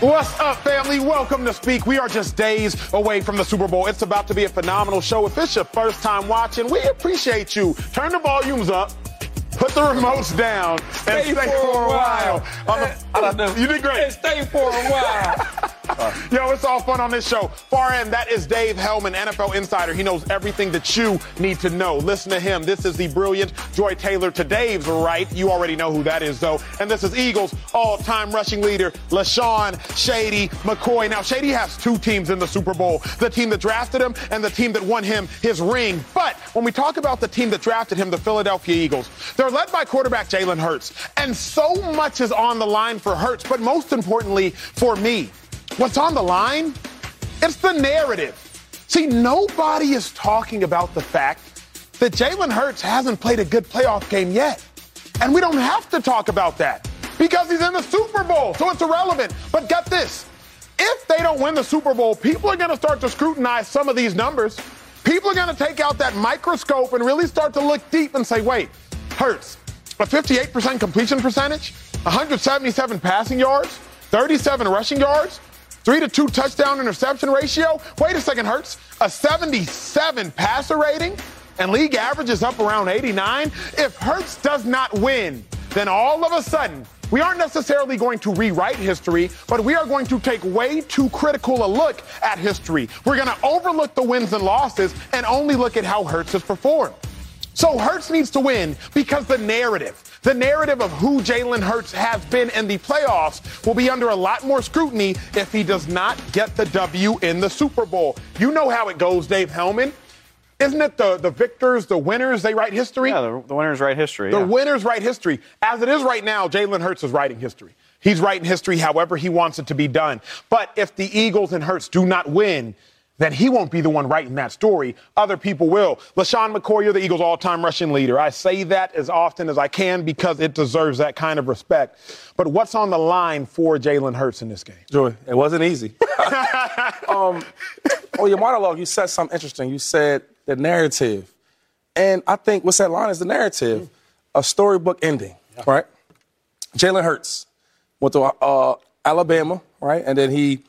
What's up, family? Welcome to Speak. We are just days away from the Super Bowl. It's about to be a phenomenal show. If it's your first time watching, we appreciate you. Turn the volumes up. Put the remotes down and Stay stay, for for a a while. while. On the- I don't know. You did great. And stay for a while. Yo, it's all fun on this show. Far end, that is Dave Helman, NFL insider. He knows everything that you need to know. Listen to him. This is the brilliant Joy Taylor to Dave's right. You already know who that is, though. And this is Eagles all-time rushing leader, LeSean Shady McCoy. Now, Shady has two teams in the Super Bowl, the team that drafted him and the team that won him his ring. But when we talk about the team that drafted him, the Philadelphia Eagles, they're led by quarterback Jalen Hurts. And so much is on the line for Hurts, but most importantly, for me. What's on the line? It's the narrative. See, nobody is talking about the fact that Jalen Hurts hasn't played a good playoff game yet. And we don't have to talk about that because he's in the Super Bowl, so it's irrelevant. But get this if they don't win the Super Bowl, people are going to start to scrutinize some of these numbers. People are going to take out that microscope and really start to look deep and say, wait, Hurts, a 58% completion percentage, 177 passing yards, 37 rushing yards, three to two touchdown interception ratio. Wait a second, Hurts, a 77 passer rating, and league average is up around 89. If Hurts does not win, then all of a sudden, we aren't necessarily going to rewrite history, but we are going to take way too critical a look at history. We're going to overlook the wins and losses and only look at how Hurts has performed. So Hurts needs to win because the narrative, the narrative of who Jalen Hurts has been in the playoffs will be under a lot more scrutiny if he does not get the W in the Super Bowl. You know how it goes, Dave Helman. Isn't it the, the victors, the winners, they write history? Yeah, the, the winners write history. The yeah. winners write history. As it is right now, Jalen Hurts is writing history. He's writing history however he wants it to be done. But if the Eagles and Hurts do not win, then he won't be the one writing that story. Other people will. LeSean McCoy, you're the Eagles' all-time rushing leader. I say that as often as I can because it deserves that kind of respect. But what's on the line for Jalen Hurts in this game? Joy, it wasn't easy. um, on your monologue, you said something interesting. You said the narrative. And I think what's that line is the narrative, a storybook ending, right? Jalen Hurts went to uh, Alabama, right? And then he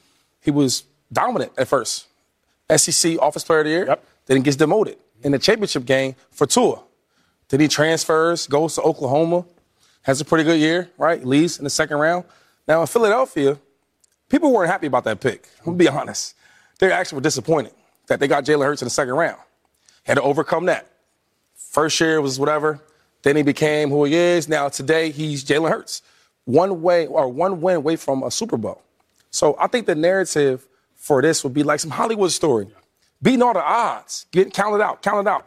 he was dominant at first. SEC Office Player of the Year. Yep. Then he gets demoted in the championship game for Tua. Then he transfers, goes to Oklahoma, has a pretty good year, right? Leaves in the second round. Now in Philadelphia, people weren't happy about that pick. I'm gonna be honest. They actually were disappointed that they got Jalen Hurts in the second round. Had to overcome that. First year was whatever. Then he became who he is. Now today he's Jalen Hurts. One way or one win away from a Super Bowl. So I think the narrative for this would be like some Hollywood story. Beating all the odds, getting counted out, counted out,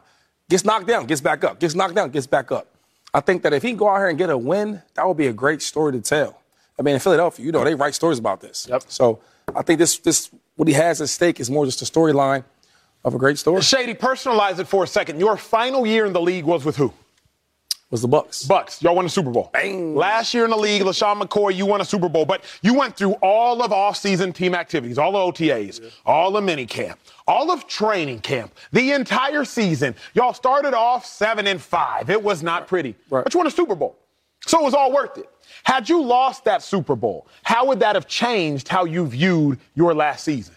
gets knocked down, gets back up, gets knocked down, gets back up. I think that if he can go out here and get a win, that would be a great story to tell. I mean, in Philadelphia, you know, they write stories about this. Yep. So I think this, this, what he has at stake is more just a storyline of a great story. Shady, personalize it for a second. Your final year in the league was with who? Was the Bucks. Bucks. Y'all won a Super Bowl. Bang. Last year in the league, LeSean McCoy, you won a Super Bowl, but you went through all of off-season team activities, all the OTAs, all the mini camp, all of training camp, the entire season. Y'all started off seven and five. It was not pretty. Right. But you won a Super Bowl. So it was all worth it. Had you lost that Super Bowl, how would that have changed how you viewed your last season?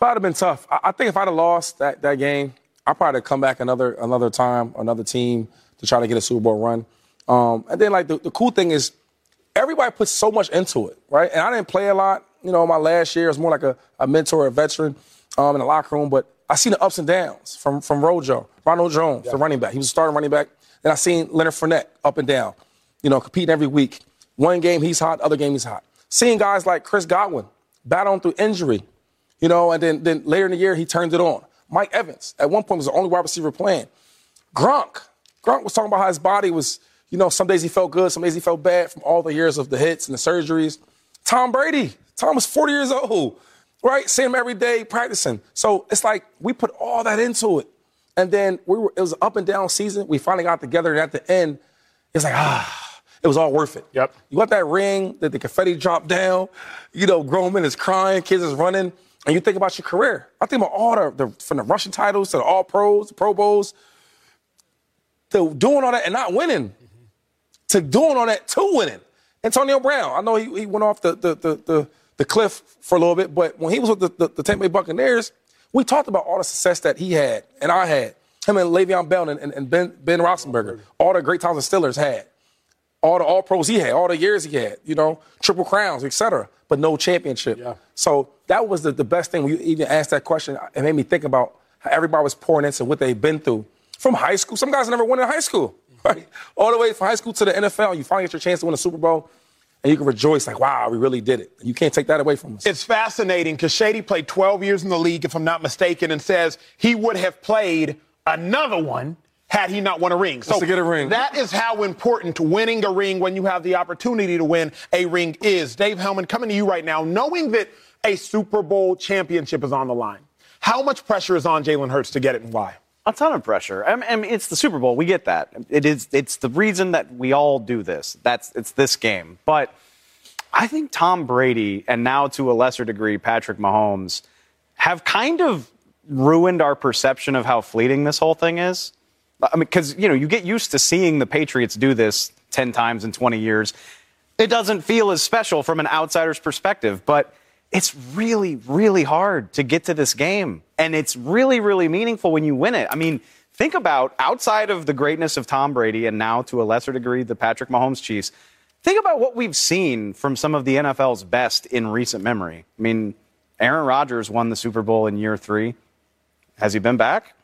That would have been tough. I, I think if I'd have lost that, that game, I'd probably come back another another time, another team to try to get a Super Bowl run. Um, and then, like, the, the cool thing is everybody puts so much into it, right? And I didn't play a lot. You know, my last year, I was more like a, a mentor, a veteran um, in the locker room. But I seen the ups and downs from, from Rojo, Ronald Jones, the running back. He was a starting running back. And I seen Leonard Fournette up and down, you know, competing every week. One game he's hot, other game he's hot. Seeing guys like Chris Godwin battling through injury, you know, and then, then later in the year, he turned it on. Mike Evans, at one point, was the only wide receiver playing. Gronk, Gronk was talking about how his body was, you know, some days he felt good, some days he felt bad from all the years of the hits and the surgeries. Tom Brady Tom was 40 years old, right? See him every day practicing. So it's like we put all that into it. And then we were, it was an up and down season. We finally got together, and at the end, it's like, ah, it was all worth it. Yep. You got that ring, that the confetti dropped down, you know, grown men is crying, kids is running, and you think about your career. I think about all the, the from the rushing titles to the All Pros, the Pro Bowls, to doing all that and not winning, to doing all that to winning. Antonio Brown, I know he, he went off the, the, the, the, the cliff for a little bit, but when he was with the, the, the Tampa Bay Buccaneers, we talked about all the success that he had and I had. Him and Le'Veon Bell and, and Ben, ben Roethlisberger, all the great times the Steelers had, all the All Pros he had, all the years he had, you know, triple crowns, etc. But no championship. Yeah. So that was the, the best thing. When you even asked that question, it made me think about how everybody was pouring into what they've been through from high school. Some guys never won in high school, right? All the way from high school to the NFL. You finally get your chance to win a Super Bowl and you can rejoice like, wow, we really did it. You can't take that away from us. It's fascinating because Shady played 12 years in the league, if I'm not mistaken, and says he would have played another one had he not won a ring. So to get a ring. that is how important winning a ring when you have the opportunity to win a ring is. Dave Helman, coming to you right now, knowing that a Super Bowl championship is on the line. How much pressure is on Jalen Hurts to get it and why? A ton of pressure. I mean, it's the Super Bowl. We get that. It is. It's the reason that we all do this. That's it's this game. But I think Tom Brady and now to a lesser degree Patrick Mahomes have kind of ruined our perception of how fleeting this whole thing is. I mean, because you know you get used to seeing the Patriots do this ten times in twenty years. It doesn't feel as special from an outsider's perspective, but it's really, really hard to get to this game. And it's really, really meaningful when you win it. I mean, think about outside of the greatness of Tom Brady and now to a lesser degree the Patrick Mahomes Chiefs, think about what we've seen from some of the NFL's best in recent memory. I mean, Aaron Rodgers won the Super Bowl in year three. Has he been back?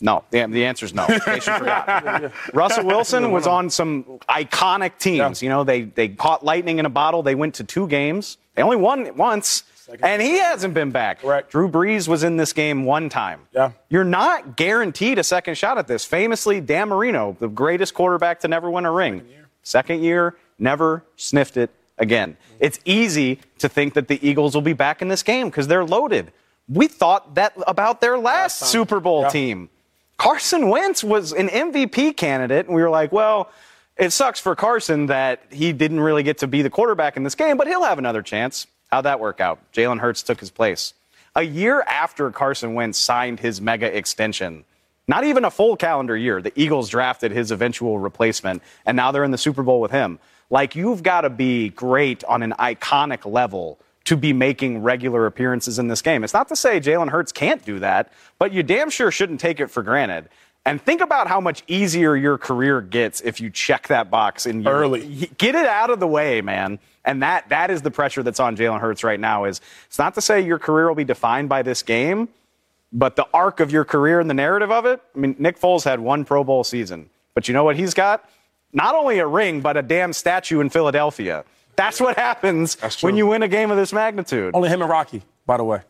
No. The, the answer is no. In case you forgot. Russell Wilson was on some iconic teams. You know, they, they caught lightning in a bottle. They went to two games. They only won once. And he hasn't been back. Correct. Drew Brees was in this game one time. Yeah. You're not guaranteed a second shot at this. Famously, Dan Marino, the greatest quarterback to never win a ring. Second year, never sniffed it again. Mm-hmm. It's easy to think that the Eagles will be back in this game because they're loaded. We thought that about their last Super Bowl Yeah. team. Carson Wentz was an MVP candidate, and we were like, well, it sucks for Carson that he didn't really get to be the quarterback in this game, but he'll have another chance. How'd that work out? Jalen Hurts took his place. A year after Carson Wentz signed his mega extension, not even a full calendar year, the Eagles drafted his eventual replacement, and now they're in the Super Bowl with him. Like, you've got to be great on an iconic level to be making regular appearances in this game. It's not to say Jalen Hurts can't do that, but you damn sure shouldn't take it for granted. And think about how much easier your career gets if you check that box in your, Early. Get it out of the way, man. And that that is the pressure that's on Jalen Hurts right now. Is it's not to say your career will be defined by this game, but the arc of your career and the narrative of it. I mean, Nick Foles had one Pro Bowl season, but you know what he's got? Not only a ring, but a damn statue in Philadelphia. That's what happens true. when you win a game of this magnitude. Only him and Rocky, by the way.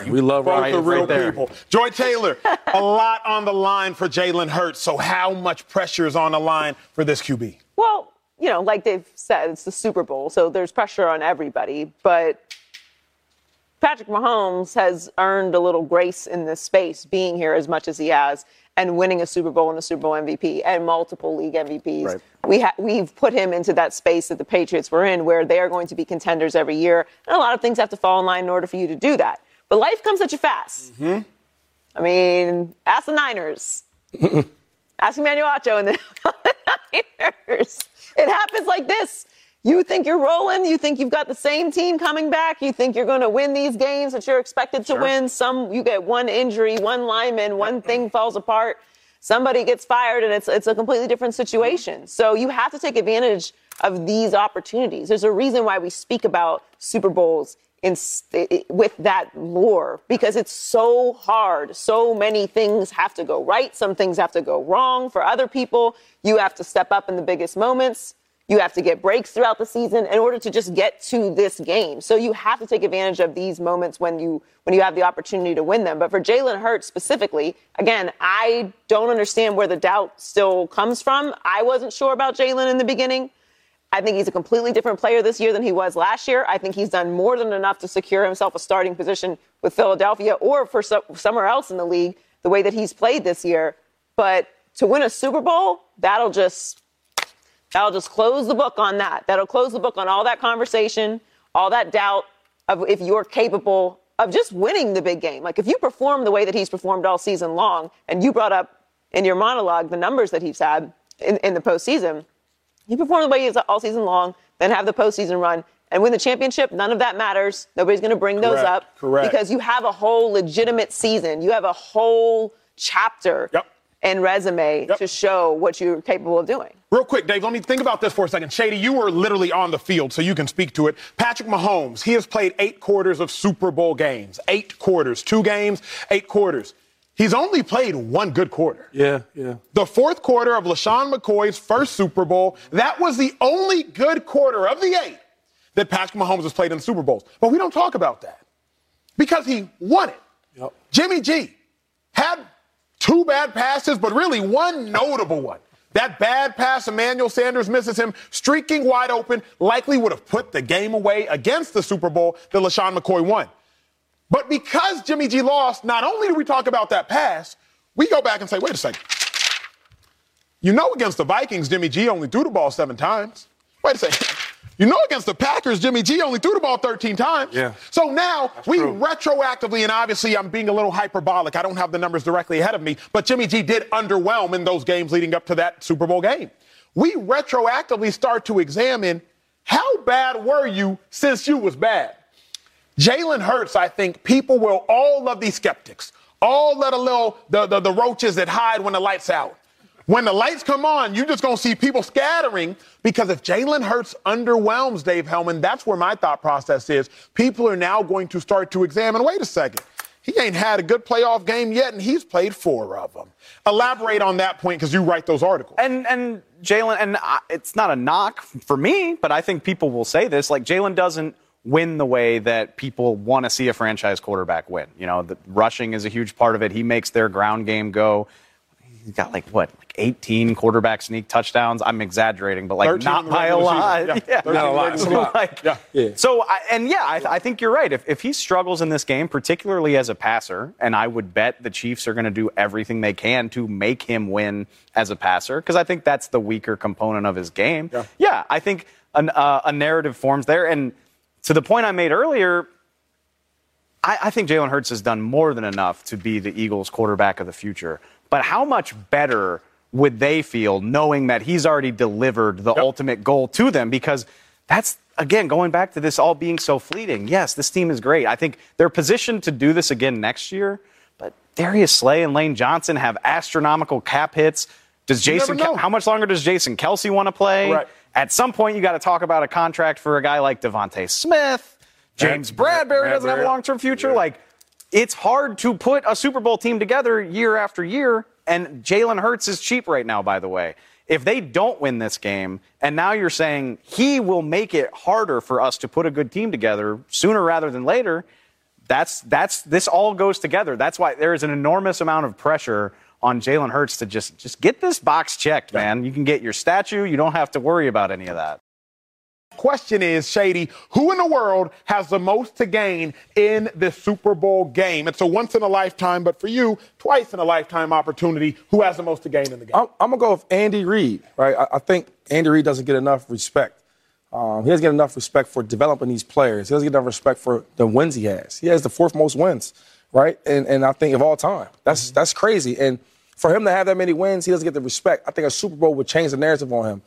And we love Both Rocky. are real right there. people. Joy Taylor, a lot on the line for Jalen Hurts. So, how much pressure is on the line for this QB? Well, you know, like they've said, it's the Super Bowl, so there's pressure on everybody. But Patrick Mahomes has earned a little grace in this space, being here as much as he has, and winning a Super Bowl and a Super Bowl MVP and multiple league MVPs. Right. We ha- we've put him into that space that the Patriots were in, where they are going to be contenders every year, and a lot of things have to fall in line in order for you to do that. But life comes at you fast. Mm-hmm. I mean, ask the Niners. ask Emmanuel Acho and the Niners. It happens like this. You think you're rolling. You think you've got the same team coming back. You think you're going to win these games that you're expected to win. Some you get one injury, one lineman, one thing falls apart. Somebody gets fired, and it's it's a completely different situation. Mm-hmm. So you have to take advantage of these opportunities. There's a reason why we speak about Super Bowls in, with that lore because it's so hard. So many things have to go right. Some things have to go wrong for other people. You have to step up in the biggest moments. You have to get breaks throughout the season in order to just get to this game. So you have to take advantage of these moments when you when you have the opportunity to win them. But for Jalen Hurts specifically, again, I don't understand where the doubt still comes from. I wasn't sure about Jalen in the beginning. I think he's a completely different player this year than he was last year. I think he's done more than enough to secure himself a starting position with Philadelphia or for so, somewhere else in the league the way that he's played this year. But to win a Super Bowl, that'll just that'll just close the book on that. That'll close the book on all that conversation, all that doubt of if you're capable of just winning the big game. Like if you perform the way that he's performed all season long, and you brought up in your monologue the numbers that he's had in, in the postseason, he performed the way he's all season long, then have the postseason run and win the championship. None of that matters. Nobody's going to bring those up correct. because you have a whole legitimate season. You have a whole chapter Yep. and resume Yep. to show what you're capable of doing. Real quick, Dave, let me think about this for a second. Shady, you were literally on the field, so you can speak to it. Patrick Mahomes, he has played eight quarters of Super Bowl games. Eight quarters. Two games, eight quarters. He's only played one good quarter. Yeah, yeah. The fourth quarter of LeSean McCoy's first Super Bowl, that was the only good quarter of the eight that Patrick Mahomes has played in Super Bowls. But we don't talk about that because he won it. Yep. Jimmy G had two bad passes, but really one notable one. That bad pass Emmanuel Sanders misses him, streaking wide open, likely would have put the game away against the Super Bowl that LeSean McCoy won. But because Jimmy G lost, not only do we talk about that pass, we go back and say, wait a second. You know, against the Vikings, Jimmy G only threw the ball seven times. Wait a second. You know, against the Packers, Jimmy G only threw the ball 13 times. Yeah. So now we true. retroactively, and obviously I'm being a little hyperbolic. I don't have the numbers directly ahead of me, but Jimmy G did underwhelm in those games leading up to that Super Bowl game. We retroactively start to examine how bad were you since you was bad. Jalen Hurts, I think people will all love these skeptics. All let a little the, the, the roaches that hide when the lights out. When the lights come on, you're just gonna see people scattering because if Jalen Hurts underwhelms Dave Helman, that's where my thought process is. People are now going to start to examine, wait a second. He ain't had a good playoff game yet, and he's played four of them. Elaborate on that point because you write those articles. And and Jalen, and I, it's not a knock for me, but I think people will say this. Like Jalen doesn't win the way that people want to see a franchise quarterback win. You know, the rushing is a huge part of it. He makes their ground game go. He's got like what, like 18 quarterback sneak touchdowns. I'm exaggerating, but like not in by a lot. Yeah, Yeah, Not a lot. in the It's a regular lot. like, Yeah. Yeah. So, I, and yeah, I, I think you're right. If, if he struggles in this game, particularly as a passer, and I would bet the Chiefs are going to do everything they can to make him win as a passer, because I think that's the weaker component of his game. Yeah. I think an, uh, a narrative forms there. And to the point I made earlier, I, I think Jalen Hurts has done more than enough to be the Eagles' quarterback of the future. But how much better would they feel knowing that he's already delivered the ultimate goal to them? Because that's, again, going back to this all being so fleeting. Yes, this team is great. I think they're positioned to do this again next year. But Darius Slay and Lane Johnson have astronomical cap hits. Does You Jason? How much longer does Jason Kelce want to play? Right. At some point, you got to talk about a contract for a guy like DeVonta Smith. James Brad- Bradberry doesn't have a long term future. Like, it's hard to put a Super Bowl team together year after year. And Jalen Hurts is cheap right now, by the way. If they don't win this game, and now you're saying he will make it harder for us to put a good team together sooner rather than later, that's that's this all goes together. That's why there is an enormous amount of pressure on Jalen Hurts to just just get this box checked, man. You can get your statue. You don't have to worry about any of that. Question is, Shady, who in the world has the most to gain in this Super Bowl game? It's a once in a lifetime, but for you, twice in a lifetime opportunity. Who has the most to gain in the game? I'm, I'm gonna go with Andy Reid, right? I, I think Andy Reid doesn't get enough respect. Um, he doesn't get enough respect for developing these players. He doesn't get enough respect for the wins he has. He has the fourth most wins, right? And and I think of all time, that's that's crazy. And for him to have that many wins, he doesn't get the respect. I think a Super Bowl would change the narrative on him.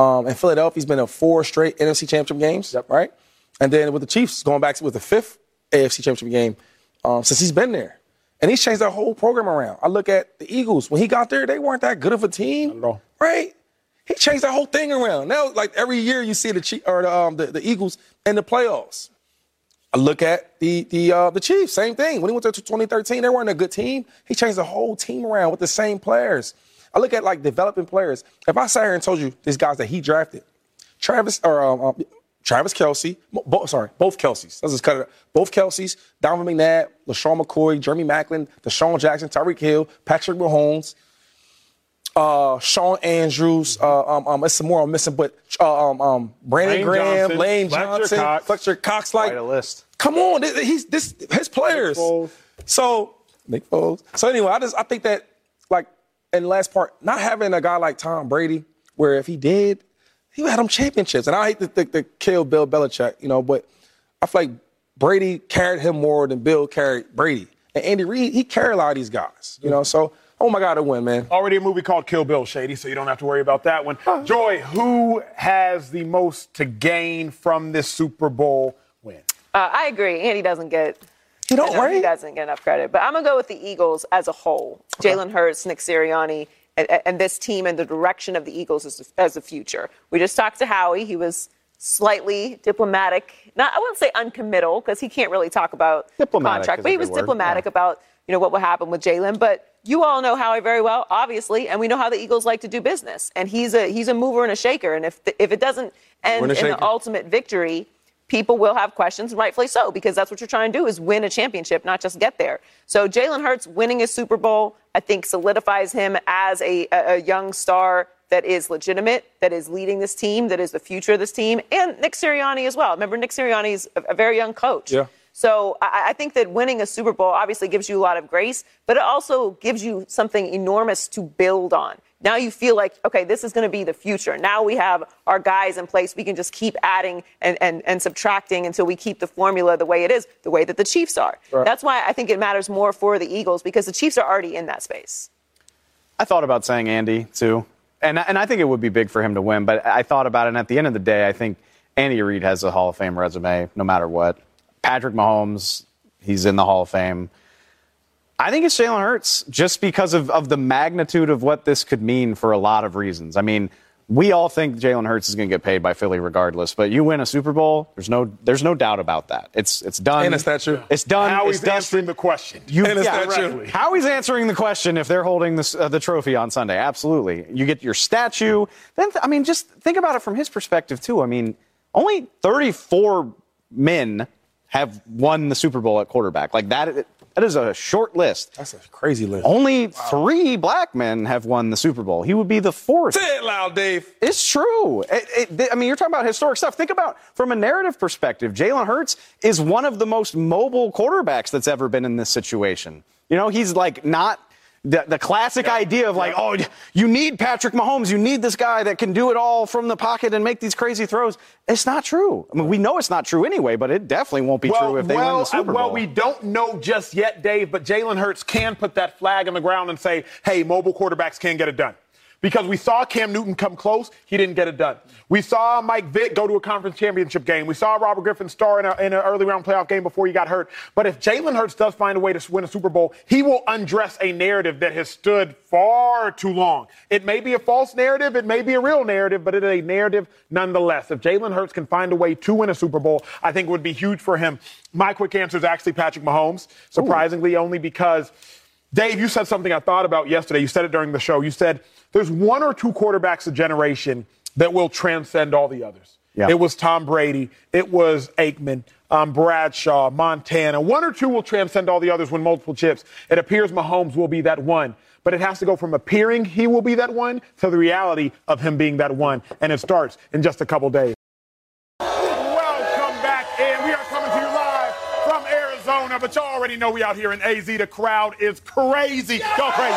Um, and Philadelphia's been in four straight NFC Championship games, right? And then with the Chiefs going back with the fifth AFC Championship game um, since he's been there. And he's changed that whole program around. I look at the Eagles. When he got there, they weren't that good of a team. Right? He changed that whole thing around. Now, like every year you see the Chief, or the, um, the, the Eagles in the playoffs. I look at the the uh, the Chiefs, same thing. When he went there to 2013, they weren't a good team. He changed the whole team around with the same players. I look at like developing players. If I sat here and told you these guys that he drafted, Travis or um, um, Travis Kelce, bo- sorry, both Kelces. Let's just cut it. Up. Both Kelces, Donovan McNabb, LeSean McCoy, Jeremy Maclin, DeSean Jackson, Tyreek Hill, Patrick Mahomes. Uh, Shawn Andrews. Uh, um, um, it's some more I'm missing, but uh, um, um, Brandon Lane Graham, Johnson, Lane Fletcher Johnson, Cox. Fletcher Cox. Like, Quite a list. come on, this, he's this his players. Foles. So Nick Foles. So anyway, I just I think that like in the last part, not having a guy like Tom Brady, where if he did, he would have them championships. And I hate to, to, to kill Bill Belichick, you know, but I feel like Brady carried him more than Bill carried Brady. And Andy Reid, he carried a lot of these guys, you know. So oh my God, to win, man. Already a movie called Kill Bill, Shady, so you don't have to worry about that one. Joy, who has the most to gain from this Super Bowl win? Uh, I agree. Andy doesn't get. You don't I know He doesn't get enough credit, but I'm gonna go with the Eagles as a whole. Jalen Hurts, Nick Sirianni, and, and this team and the direction of the Eagles as, as the future. We just talked to Howie. He was slightly diplomatic. Not, I wouldn't say uncommittal because he can't really talk about the Diplomatic contract, but he was word, diplomatic yeah. about you know what will happen with Jalen. But you all know Howie very well, obviously, and we know how the Eagles like to do business. And he's a he's a mover and a shaker. And if the, if it doesn't end and in the ultimate victory, people will have questions, and rightfully so, because that's what you're trying to do is win a championship, not just get there. So Jalen Hurts winning a Super Bowl, I think, solidifies him as a, a, young star that is legitimate, that is leading this team, that is the future of this team, and Nick Sirianni as well. Remember, Nick Sirianni is a, a very young coach. Yeah. So I, I think that winning a Super Bowl obviously gives you a lot of grace, but it also gives you something enormous to build on. Now you feel like, okay, this is going to be the future. Now we have our guys in place. We can just keep adding and, and, and subtracting until we keep the formula the way it is, the way that the Chiefs are. That's why I think it matters more for the Eagles because the Chiefs are already in that space. I thought about saying Andy too, and and I think it would be big for him to win. But I thought about it, and at the end of the day, I think Andy Reid has a Hall of Fame resume, no matter what. Patrick Mahomes, he's in the Hall of Fame. I think it's Jalen Hurts just because of, of the magnitude of what this could mean for a lot of reasons. I mean, we all think Jalen Hurts is going to get paid by Philly regardless, but you win a Super Bowl, there's no there's no doubt about that. It's it's done. And it's not true. It's done. Howie's it's done. answering the question. You, And it's yeah, not true. correctly. Howie's answering the question if they're holding this, uh, the trophy on Sunday. Absolutely. You get your statue. Then, I mean, just think about it from his perspective, too. I mean, only 34 men have won the Super Bowl at quarterback. Like, that, that is a short list. That's a crazy list. Only three black men have won the Super Bowl. He would be the fourth. Say it loud, Dave. It's true. It, it, I mean, you're talking about historic stuff. Think about from a narrative perspective. Jalen Hurts is one of the most mobile quarterbacks that's ever been in this situation. You know, he's like not the, the classic idea of like, oh, you need Patrick Mahomes. You need this guy that can do it all from the pocket and make these crazy throws. It's not true. I mean, we know it's not true anyway, but it definitely won't be true if they well, win the Super Bowl. well, we don't know just yet, Dave, but Jalen Hurts can put that flag on the ground and say, hey, mobile quarterbacks can get it done. Because we saw Cam Newton come close, he didn't get it done. We saw Mike Vick go to a conference championship game. We saw Robert Griffin star in, a, in an early round playoff game before he got hurt. But if Jalen Hurts does find a way to win a Super Bowl, he will undress a narrative that has stood far too long. It may be a false narrative, it may be a real narrative, but it is a narrative nonetheless. If Jalen Hurts can find a way to win a Super Bowl, I think it would be huge for him. My quick answer is actually Patrick Mahomes, surprisingly, only because. Dave, you said something I thought about yesterday. You said it during the show. You said there's one or two quarterbacks a generation that will transcend all the others. Yeah. It was Tom Brady. It was Aikman, um, Bradshaw, Montana. One or two will transcend all the others when multiple chips. It appears Mahomes will be that one. But it has to go from appearing he will be that one to the reality of him being that one. And it starts in just a couple days. But y'all already know we out here in AZ. The crowd is crazy. Go crazy.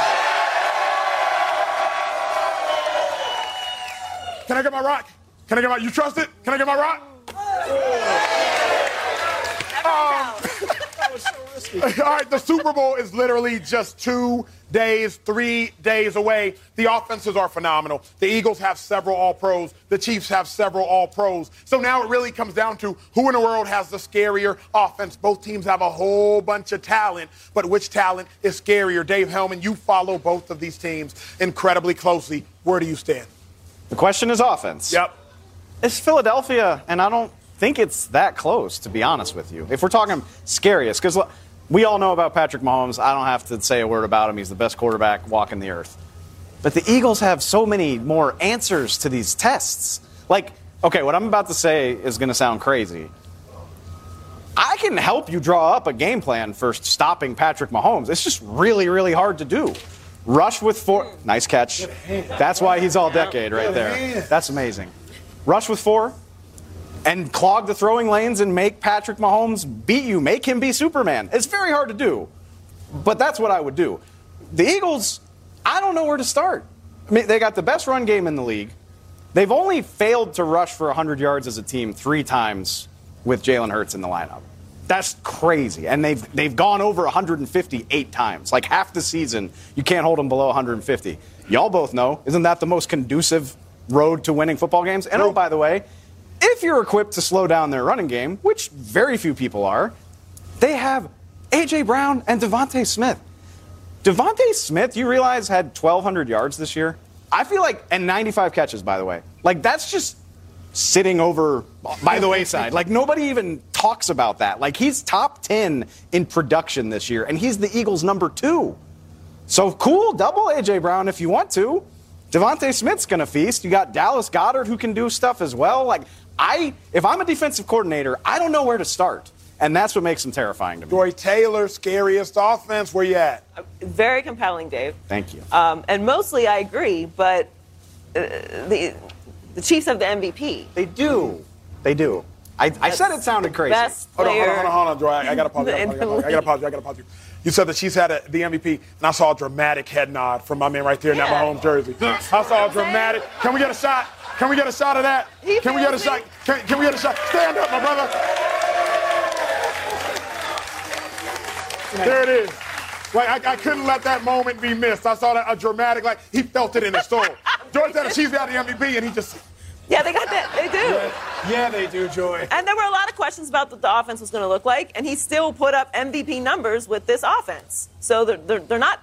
Can I get my rock? Can I get my? You trust it? Can I get my rock? All right, the Super Bowl is literally just two days, three days away. The offenses are phenomenal. The Eagles have several All Pros. The Chiefs have several All Pros. So now it really comes down to who in the world has the scarier offense. Both teams have a whole bunch of talent, but which talent is scarier? Dave Helman, you follow both of these teams incredibly closely. Where do you stand? the question is offense. Yep. It's Philadelphia, and I don't think it's that close, to be honest with you. If we're talking scariest, because we all know about Patrick Mahomes. I don't have to say a word about him. He's the best quarterback walking the earth. But the Eagles have so many more answers to these tests. Like, okay, what I'm about to say is going to sound crazy. I can help you draw up a game plan for stopping Patrick Mahomes. It's just really, really hard to do. Rush with four. Nice catch. That's why he's all decade right there. That's amazing. Rush with four and clog the throwing lanes and make Patrick Mahomes beat you, make him be Superman. It's very hard to do, but that's what I would do. The Eagles, I don't know where to start. I mean, they got the best run game in the league. They've only failed to rush for 100 yards as a team three times with Jalen Hurts in the lineup. That's crazy. And they've, they've gone over 158 times. Like half the season, you can't hold them below 150. Y'all both know, isn't that the most conducive road to winning football games? And oh, by the way, if you're equipped to slow down their running game, which very few people are, they have A.J. Brown and DeVonta Smith. DeVonta Smith, you realize, had 1,200 yards this year? I feel like, and 95 catches, by the way. Like, that's just sitting over by the wayside. Like, nobody even talks about that. Like, he's top 10 in production this year, and he's the Eagles' number two. So, cool, double A.J. Brown if you want to. DeVonta Smith's going to feast. You got Dallas Goedert who can do stuff as well. Like, I, if I'm a defensive coordinator, I don't know where to start. And that's what makes them terrifying to me. Joy Taylor, scariest offense. Where you at? Very compelling, Dave. Thank you. Um, and mostly I agree, but uh, the the Chiefs have the MVP. They do. They do. I, I said it sounded crazy. Best Hold on, player. hold on, hold on, hold on, Joy. I, I gotta pause. you, I gotta pause. you, I gotta pause. you, I gotta pause. you. You said the Chiefs had a, the MVP, and I saw a dramatic head nod from my man right there in that Yeah. Mahomes jersey. I saw a dramatic. Can we get a shot? Can we get a shot of that? He Can we get a feels shot? Can, can we get a shot? Stand up, my brother. There it is. Like I, I couldn't let that moment be missed. I saw that a dramatic, like he felt it in his soul. George said she's got the MVP, and he just. Yeah, they got that. They do. Yeah, they do, Joy. And there were a lot of questions about what the offense was going to look like, and he still put up MVP numbers with this offense. So they're, they're, they're not,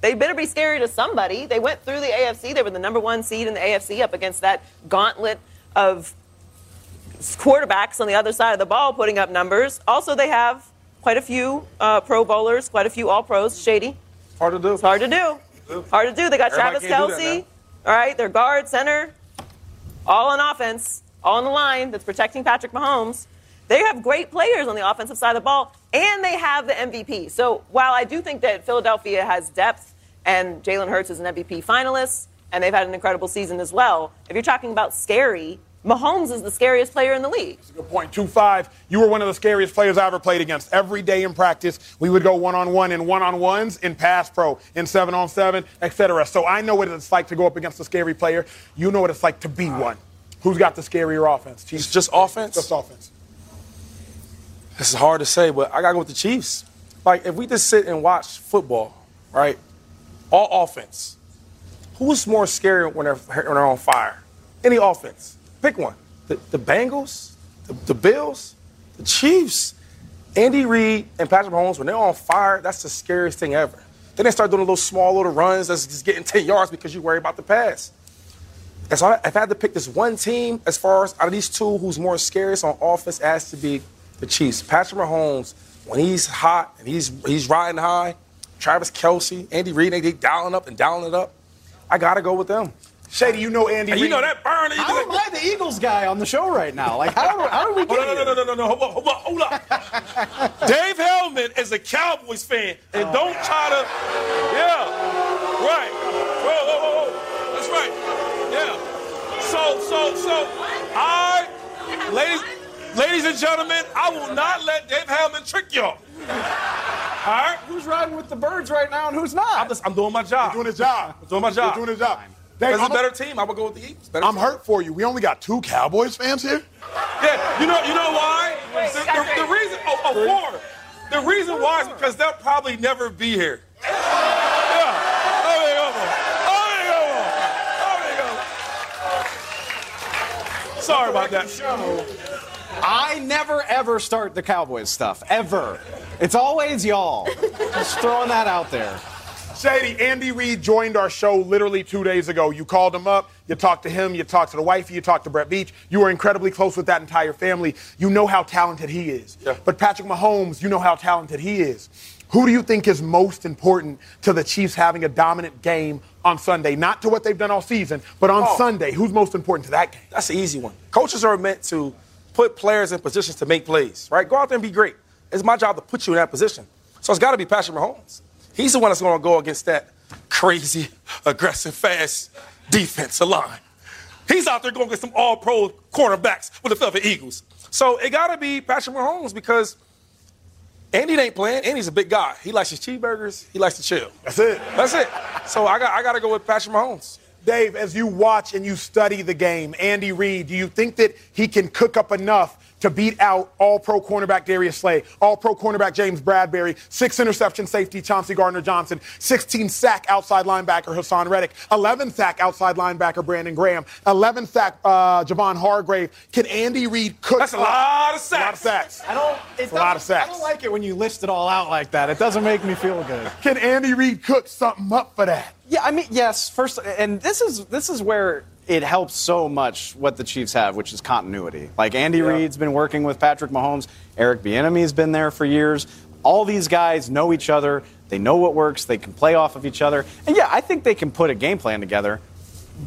they better be scary to somebody. They went through the AFC. They were the number one seed in the AFC up against that gauntlet of quarterbacks on the other side of the ball putting up numbers. Also, they have quite a few uh, Pro Bowlers, quite a few All Pros. Shady. Hard to do. It's hard to do. Hard to do. They got Everybody Travis can't do that Kelce. All right, their guard, center, all on offense, all on the line that's protecting Patrick Mahomes. They have great players on the offensive side of the ball, and they have the MVP. So while I do think that Philadelphia has depth and Jalen Hurts is an MVP finalist, and they've had an incredible season as well, if you're talking about scary, Mahomes is the scariest player in the league. Good point. Two five. You were one of the scariest players I ever played against. Every day in practice, we would go one on one in one on ones, in pass pro, in seven on seven, etc. So I know what it's like to go up against a scary player. You know what it's like to be one. Who's got the scarier offense? Chiefs. It's just offense. Just offense. This is hard to say, but I gotta go with the Chiefs. Like if we just sit and watch football, right? All offense. Who's more scary when they're when they're on fire? Any offense. Pick one. The, the Bengals, the, the Bills, the Chiefs. Andy Reid and Patrick Mahomes, when they're on fire, that's the scariest thing ever. Then they start doing those small little runs that's just getting 10 yards because you worry about the pass. And so if I had to pick this one team, as far as out of these two, who's more scariest on offense, has to be the Chiefs. Patrick Mahomes, when he's hot and he's he's riding high, Travis Kelce, Andy Reid, they, they dialing up and dialing it up. I gotta go with them. Shady, you know Andy. And you know that burn. You How be am I the Eagles guy on the show right now? Like, how, do- how did we get Oh, no, no, no, here? no, no, no, no, hold up, hold up, hold up. Dave Helman is a Cowboys fan, and oh, don't try to, yeah, right. Whoa, whoa, whoa, whoa. That's right. Yeah. So, so, so, I, ladies, ladies and gentlemen, I will not let Dave Helman trick y'all. All right? Who's riding with the birds right now and who's not? I'm, just, I'm doing my job. I'm doing his job. I'm doing my job. He's doing his job. Dave, That's a I'm, better team. I would go with the Eagles. Better I'm team. hurt for you. We only got two Cowboys fans here. Yeah, you know, you know why? Wait, the, got the- three. the reason, oh, oh, four. The reason why is because they'll probably never be here. Yeah. Oh, there you go. Oh, there you go. Oh, there you go. Sorry about that. I never ever start the Cowboys stuff ever. It's always y'all. Just throwing that out there. Shady, Andy Reid joined our show literally two days ago. You called him up, you talked to him, you talked to the wifey, you talked to Brett Veach. You were incredibly close with that entire family. You know how talented he is. Yeah. But Patrick Mahomes, you know how talented he is. Who do you think is most important to the Chiefs having a dominant game on Sunday? Not to what they've done all season, but on Oh. Sunday. Who's most important to that game? That's an easy one. Coaches are meant to put players in positions to make plays, right? Go out there and be great. It's my job to put you in that position. So it's got to be Patrick Mahomes. He's the one that's going to go against that crazy, aggressive, fast defensive line. He's out there going get some all pro cornerbacks with the Philadelphia Eagles. So it got to be Patrick Mahomes because Andy ain't playing. Andy's a big guy. He likes his cheeseburgers. He likes to chill. That's it. That's it. So I got, I got to go with Patrick Mahomes. Dave, as you watch and you study the game, Andy Reid, do you think that he can cook up enough to beat out all pro cornerback Darius Slay, all pro cornerback James Bradberry, six interception safety Chauncey Gardner Johnson, 16 sack outside linebacker Haason Reddick, 11 sack outside linebacker Brandon Graham, 11 sack uh, Javon Hargrave. Can Andy Reid cook That's a up- lot of sacks. A lot of sacks. sacks. I don't. It a lot of doesn't- I don't like it when you list it all out like that. It doesn't make me feel good. Can Andy Reid cook something up for that? Yeah, I mean, yes. First, and this is this is where it helps so much what the Chiefs have, which is continuity. Like Andy Reid's been working with Patrick Mahomes, Eric Bieniemy's been there for years. All these guys know each other. They know what works. They can play off of each other. And yeah, I think they can put a game plan together.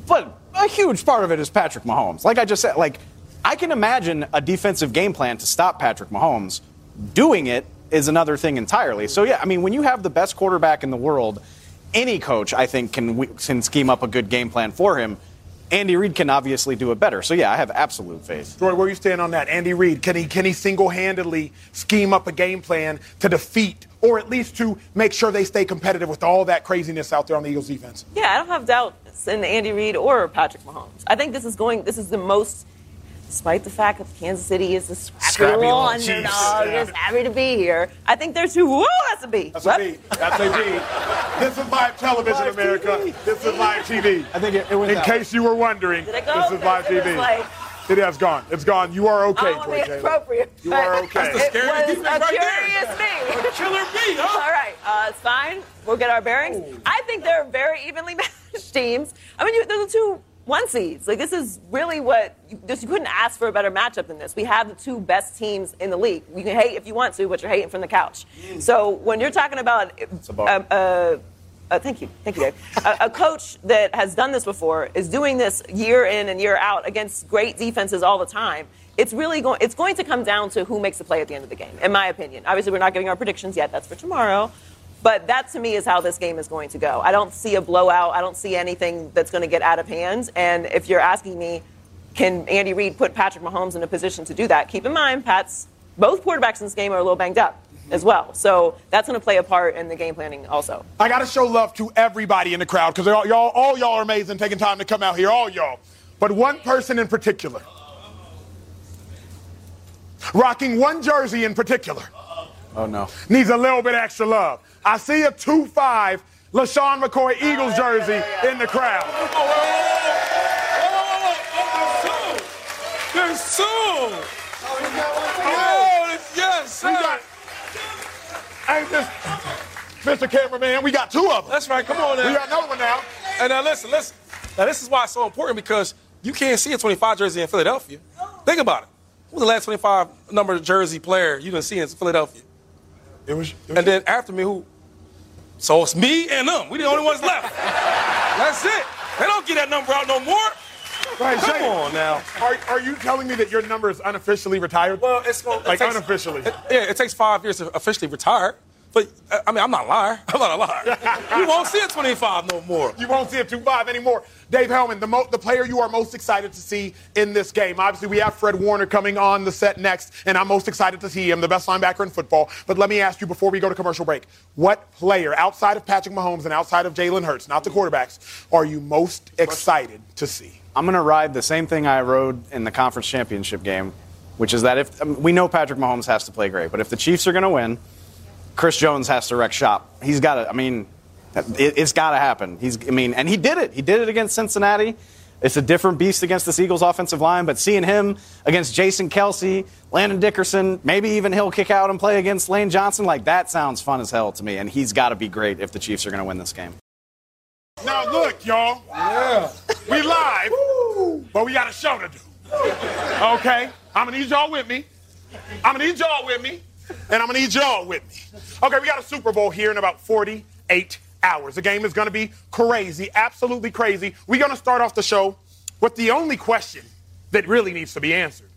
But a huge part of it is Patrick Mahomes. Like I just said, like I can imagine a defensive game plan to stop Patrick Mahomes. Doing it is another thing entirely. So yeah, I mean, when you have the best quarterback in the world, any coach I think can can scheme up a good game plan for him. Andy Reid can obviously do it better. So yeah, I have absolute faith. Troy, where are you stand on that? Andy Reid, can he can he single-handedly scheme up a game plan to defeat or at least to make sure they stay competitive with all that craziness out there on the Eagles defense? Yeah, I don't have doubts in Andy Reid or Patrick Mahomes. I think this is going. This is the most, despite the fact that Kansas City is a scrappy, Scrappy little little Chiefs, underdog, yeah. just happy to be here. I think there's two. Woo, that's a B. That's a B. That's a B. This is live television, Live America. TV. This is live TV. I think it- it was In that case you were wondering, Did it go? this is live TV. like- it has gone. It's gone. You are okay, I don't Troy want to Taylor. appropriate. You are but okay. It That's the scary was a right there. curious B. Killer B, huh? All right, uh, it's fine. We'll get our bearings. I think they're very evenly matched teams. I mean, you, they're the two one seeds. Like this is really what you, just you couldn't ask for a better matchup than this. We have the two best teams in the league. You can hate if you want to, but you're hating from the couch. So when you're talking about uh, uh, uh, thank you, thank you, Dave. a, a coach that has done this before is doing this year in and year out against great defenses all the time. It's really going. It's going to come down to who makes the play at the end of the game, in my opinion. Obviously, we're not giving our predictions yet. That's for tomorrow. But that to me is how this game is going to go. I don't see a blowout. I don't see anything that's going to get out of hand. And if you're asking me, can Andy Reid put Patrick Mahomes in a position to do that? Keep in mind, Pat's both quarterbacks in this game are a little banged up as well. So that's going to play a part in the game planning also. I got to show love to everybody in the crowd because all y'all, all y'all are amazing, taking time to come out here, all y'all. But one person in particular, rocking one jersey in particular, Oh no. needs a little bit extra love. I see a 2-5 LeSean McCoy Eagles jersey in the crowd. Oh, there's two. Oh, yes, We got, hey, this, Mr. Cameraman, we got two of them. That's right. Come on We now. got another one now. And now listen, listen. Now this is why it's so important because you can't see a 25 jersey in Philadelphia. Think about it. Who was the last 25 number jersey player you can see in Philadelphia? It was, it was And then after me, who? So it's me and them. We the only ones left. That's it. They don't get that number out no more. right, Come Shane, on now. Are, are you telling me that your number is unofficially retired? Well, it's going Like unofficially. yeah, it takes five years to officially retire. But I mean, I'm not a liar. I'm not a liar. you won't see a 25 no more. You won't see a 2-5 anymore. Dave Helman, the, mo- the player you are most excited to see in this game. Obviously, we have Fred Warner coming on the set next, and I'm most excited to see him, the best linebacker in football. But let me ask you before we go to commercial break, what player outside of Patrick Mahomes and outside of Jalen Hurts, not the quarterbacks, are you most excited to see? I'm going to ride the same thing I rode in the conference championship game, which is that if I mean, we know Patrick Mahomes has to play great, but if the Chiefs are going to win, Chris Jones has to wreck shop. He's got to. I mean, it, it's got to happen. He's. I mean, and he did it. He did it against Cincinnati. It's a different beast against this Eagles offensive line, but seeing him against Jason Kelce, Landon Dickerson, maybe even he'll kick out and play against Lane Johnson, like that sounds fun as hell to me. And he's got to be great if the Chiefs are going to win this game. Now, look, y'all. Yeah. We live, but we got a show to do. Okay? I'm going to need y'all with me. I'm going to need y'all with me. And I'm going to need y'all with me. Okay, we got a Super Bowl here in about 48 hours. The game is going to be crazy, absolutely crazy. We're going to start off the show with the only question that really needs to be answered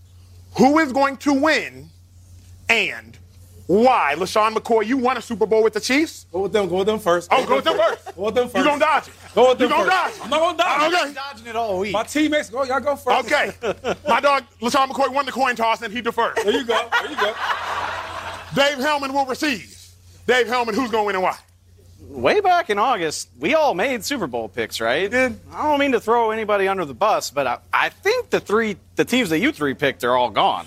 Who is going to win and Why? LeSean McCoy, you won a Super Bowl with the Chiefs. Go with them. Go with them first. Oh, go with them first. Go with them first. You're gonna dodge it. Go with them You gonna dodge it. I'm not gonna dodge it. Okay. Dodging it all week. My teammates, go. Y'all go first. Okay. My dog, LeSean McCoy, won the coin toss and he deferred. There you go. There you go. Dave Helman will receive. Dave Helman, who's gonna win and why? Way back in August, we all made Super Bowl picks, right? did. I don't mean to throw anybody under the bus, but I, I think the three, the teams that you three picked are all gone.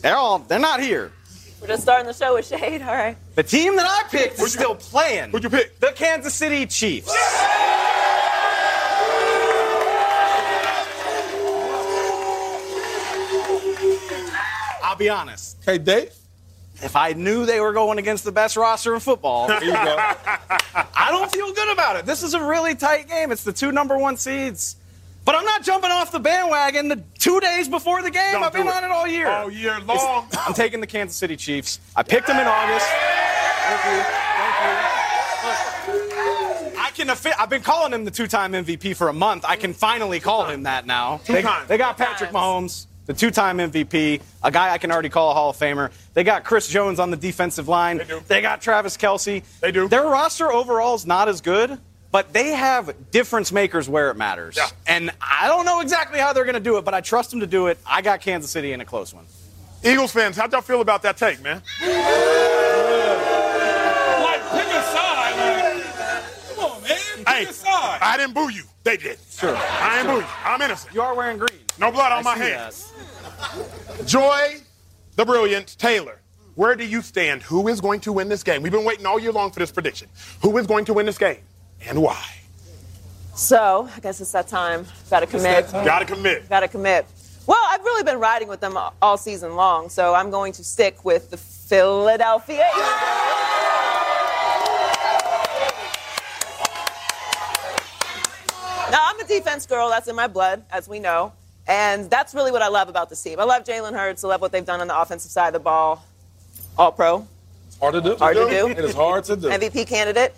They're all, they're not here. We're just starting the show with shade. All right. The team that I picked Who'd is you- still playing. who'd you pick? The Kansas City Chiefs. I'll be honest. Okay, Dave. If I knew they were going against the best roster in football, There you go. I don't feel good about it. This is a really tight game. It's the two number one seeds. But I'm not jumping off the bandwagon the two days before the game. Don't I've been do on it all year. All year long. I'm taking the Kansas City Chiefs. I picked them in August. Thank you. Thank you. I can affi- I've been calling him the two-time MVP for a month. I can finally call him that now. They, they got Patrick Mahomes, the two-time MVP, a guy I can already call a Hall of Famer. They got Chris Jones on the defensive line. They do. They got Travis Kelce. They do. Their roster overall is not as good, but they have difference makers where it matters. Yeah. And I don't know exactly how they're going to do it, but I trust them to do it. I got Kansas City in a close one. Eagles fans, how'd y'all feel about that take, man? Hey, a. I didn't boo you. They did. Sure. I ain't boo you. I'm innocent. You are wearing green. No blood on I my see hands. Joy, the brilliant Taylor. Where do you stand? Who is going to win this game? We've been waiting all year long for this prediction. Who is going to win this game and why? So I guess it's that time. Got to commit. time. Gotta commit. Got to commit. Well, I've really been riding with them all season long, so I'm going to stick with the Philadelphia Eagles. Now, I'm a defense girl. That's in my blood, as we know. And that's really what I love about this team. I love Jalen Hurts. I love what they've done on the offensive side of the ball. All pro, It's Hard to do. Hard to do. It is hard to do. MVP candidate,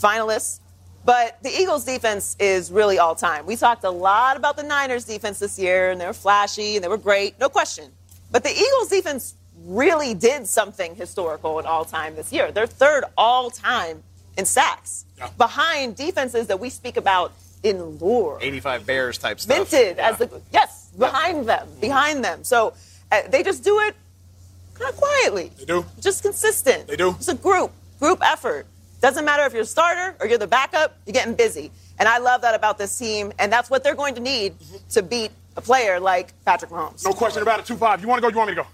finalist. But the Eagles defense is really all time. We talked a lot about the Niners defense this year, and they were flashy and they were great, no question. But the Eagles defense really did something historical and all time this year. They're third all time in sacks, Yeah. behind defenses that we speak about in lore. 85 Bears type stuff. Minted as the yes, behind them, behind them. So uh, they just do it kind of quietly. They do. Just consistent. They do. It's a group, group effort. Doesn't matter if you're a starter or you're the backup, you're getting busy. And I love that about this team, and that's what they're going to need to beat a player like Patrick Mahomes. No question about it. 2 5. You wanna go? You want me to go?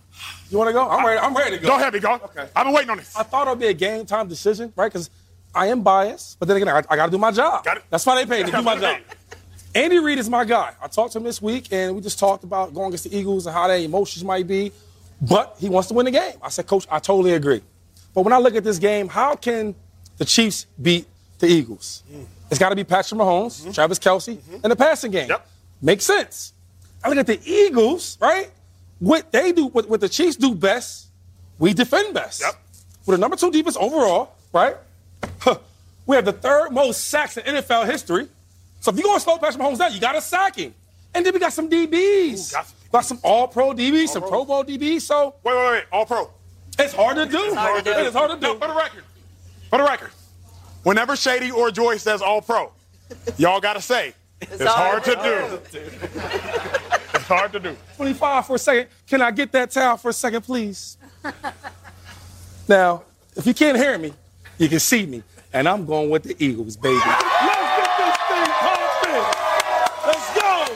You want to go? I'm ready. I'm ready to go. Go ahead, big dog. Okay. I've been waiting on this. I thought it would be a game time decision, right? Because I am biased, but then again, I, I got to do my job. Got it. That's why they pay me to do my job. Andy Reid is my guy. I talked to him this week, and we just talked about going against the Eagles and how their emotions might be. But he wants to win the game. I said, Coach, I totally agree. But when I look at this game, how can the Chiefs beat the Eagles? Mm. It's got to be Patrick Mahomes, mm-hmm. Travis Kelce, mm-hmm. and the passing game. Yep. Makes sense. I look at the Eagles, right? What they do, what, what the Chiefs do best, we defend best. Yep. With a number two defense overall, right? Huh. We have the third most sacks in NFL history. So if you're going to slow Patrick Mahomes down, you got to sack him. And then we got some DBs. Ooh, got some got some all pro DBs, some All-Pro. Pro Bowl DBs. So Wait, wait, wait. All pro. it's hard to do. hard to do. It is hard to No, do. for the record. For the record. Whenever Shady or Joy says all pro, y'all gotta say it's, hard, hard to do. it's hard to do. 25 for a second. Can I get that towel for a second, please? now, if you can't hear me, you can see me. And I'm going with the Eagles, baby. Let's get this thing pumping. Let's go.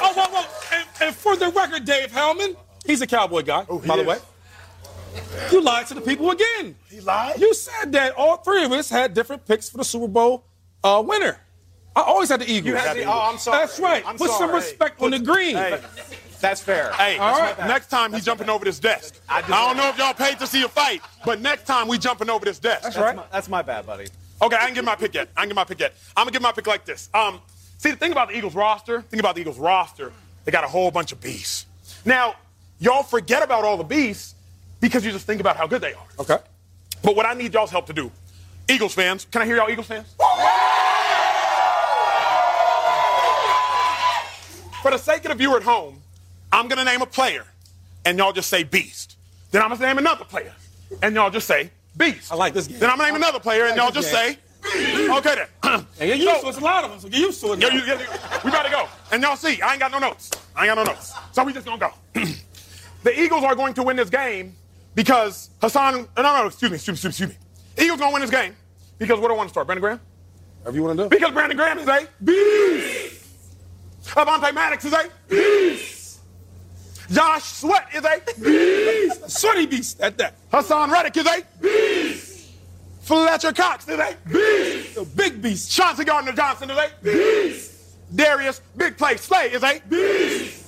Oh, whoa, whoa. And, and for the record, Dave Helman, he's a cowboy guy, Oh, he by the is. way. You lied to the people again. He lied? You said that all three of us had different picks for the Super Bowl uh, winner. I always had the Eagles. You had the, oh, I'm sorry. That's right. I'm Put some sorry. respect on the green. Hey, That's fair. hey, All right. next time he's jumping over this desk. I, just- don't know if y'all paid to see a fight, but next time we jumping over this desk. That's right. My- that's my bad, buddy. Okay, I didn't get my pick yet. I didn't get my pick yet. I'm gonna get my pick like this. Um, see, the thing about the Eagles roster, think about the Eagles roster, they got a whole bunch of beasts. Now, y'all forget about all the beasts because you just think about how good they are. Okay. But what I need y'all's help to do, Eagles fans, can I hear y'all Eagles fans? For the sake of the viewer at home, I'm gonna name a player, and y'all just say beast. Then I'm gonna name another player, and y'all just say beast. I like this game. Then I'm gonna name another player, and y'all just this say, okay then. And get used to it. It's a lot of them, so get used to it. Yo, now. you, you- we better go. And y'all see, I ain't got no notes. I ain't got no notes. So we just gonna go. the Eagles are going to win this game because Haason. No, no, excuse me, excuse me, excuse me. Eagles gonna win this game because what do I want to start? Brandon Graham? Whatever you want to do. Because Brandon Graham is a beast. Avonte Maddox is a beast. Josh Sweat is a beast. Sweaty beast at that. Haason Reddick is a beast. Fletcher Cox is a beast. The big beast. Chauncey Gardner Johnson is a beast. Darius Big Play Slay is a beast.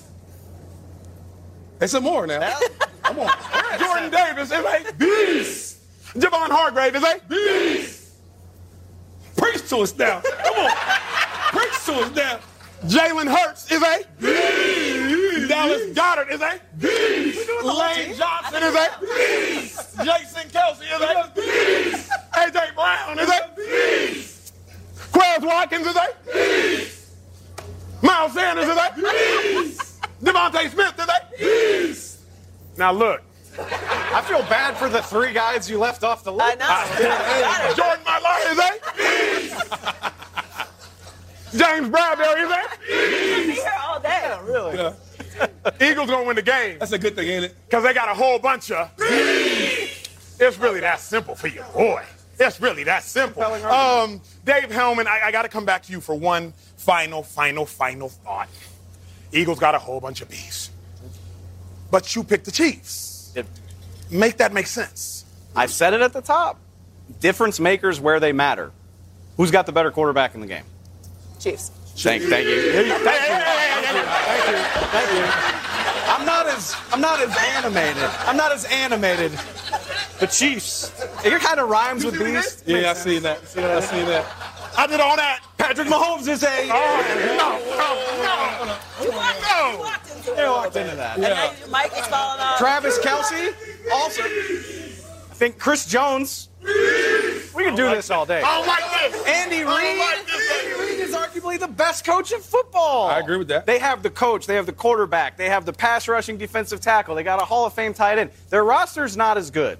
There's some more now. Come on. Jordan Davis is a beast. Javon Hargrave is a beast. Preach to us now. Come on. Preach to us now. Jalen Hurts is a beast. Dallas Goedert is a beast. Lane Johnson is a beast. Jason Kelce is a beast. AJ Brown is a beast. Quez Watkins is a beast. Miles Sanders is a beast. DeVonta Smith is a beast. Now look, I feel bad for the three guys you left off the I list. know. Jordan Mailata is a beast. James Bradberry is a Be here all day. Yeah, Really? Yeah. Beast. Eagles gonna win the game. That's a good thing, ain't it? Because they got a whole bunch of. It's really that simple for you, boy. It's really that simple. Um, Dave Helman, I, I got to come back to you for one final, final, final thought. Eagles got a whole bunch of bees, but you picked the Chiefs. It- Make that make sense. I said it at the top. Difference makers where they matter. Who's got the better quarterback in the game? Chiefs. Thank, thank you. Hey, hey, hey, hey, hey, hey. Thank you. I'm not as I'm not as animated. I'm not as animated. The Chiefs. It kind of rhymes with see what beast. Yeah, I seen that. I seen that. I did all that. Patrick Mahomes is a. Oh, no, no, no. You No. walked into They it. walked into that. And now your mic is falling off. Travis Kelce also. Think Chris Jones. We can do this all day. I don't like this. Andy Reid. like. Andy Reid is arguably the best coach in football. I agree with that. They have the coach, they have the quarterback, they have the pass rushing defensive tackle, they got a Hall of Fame tight end. Their roster's not as good.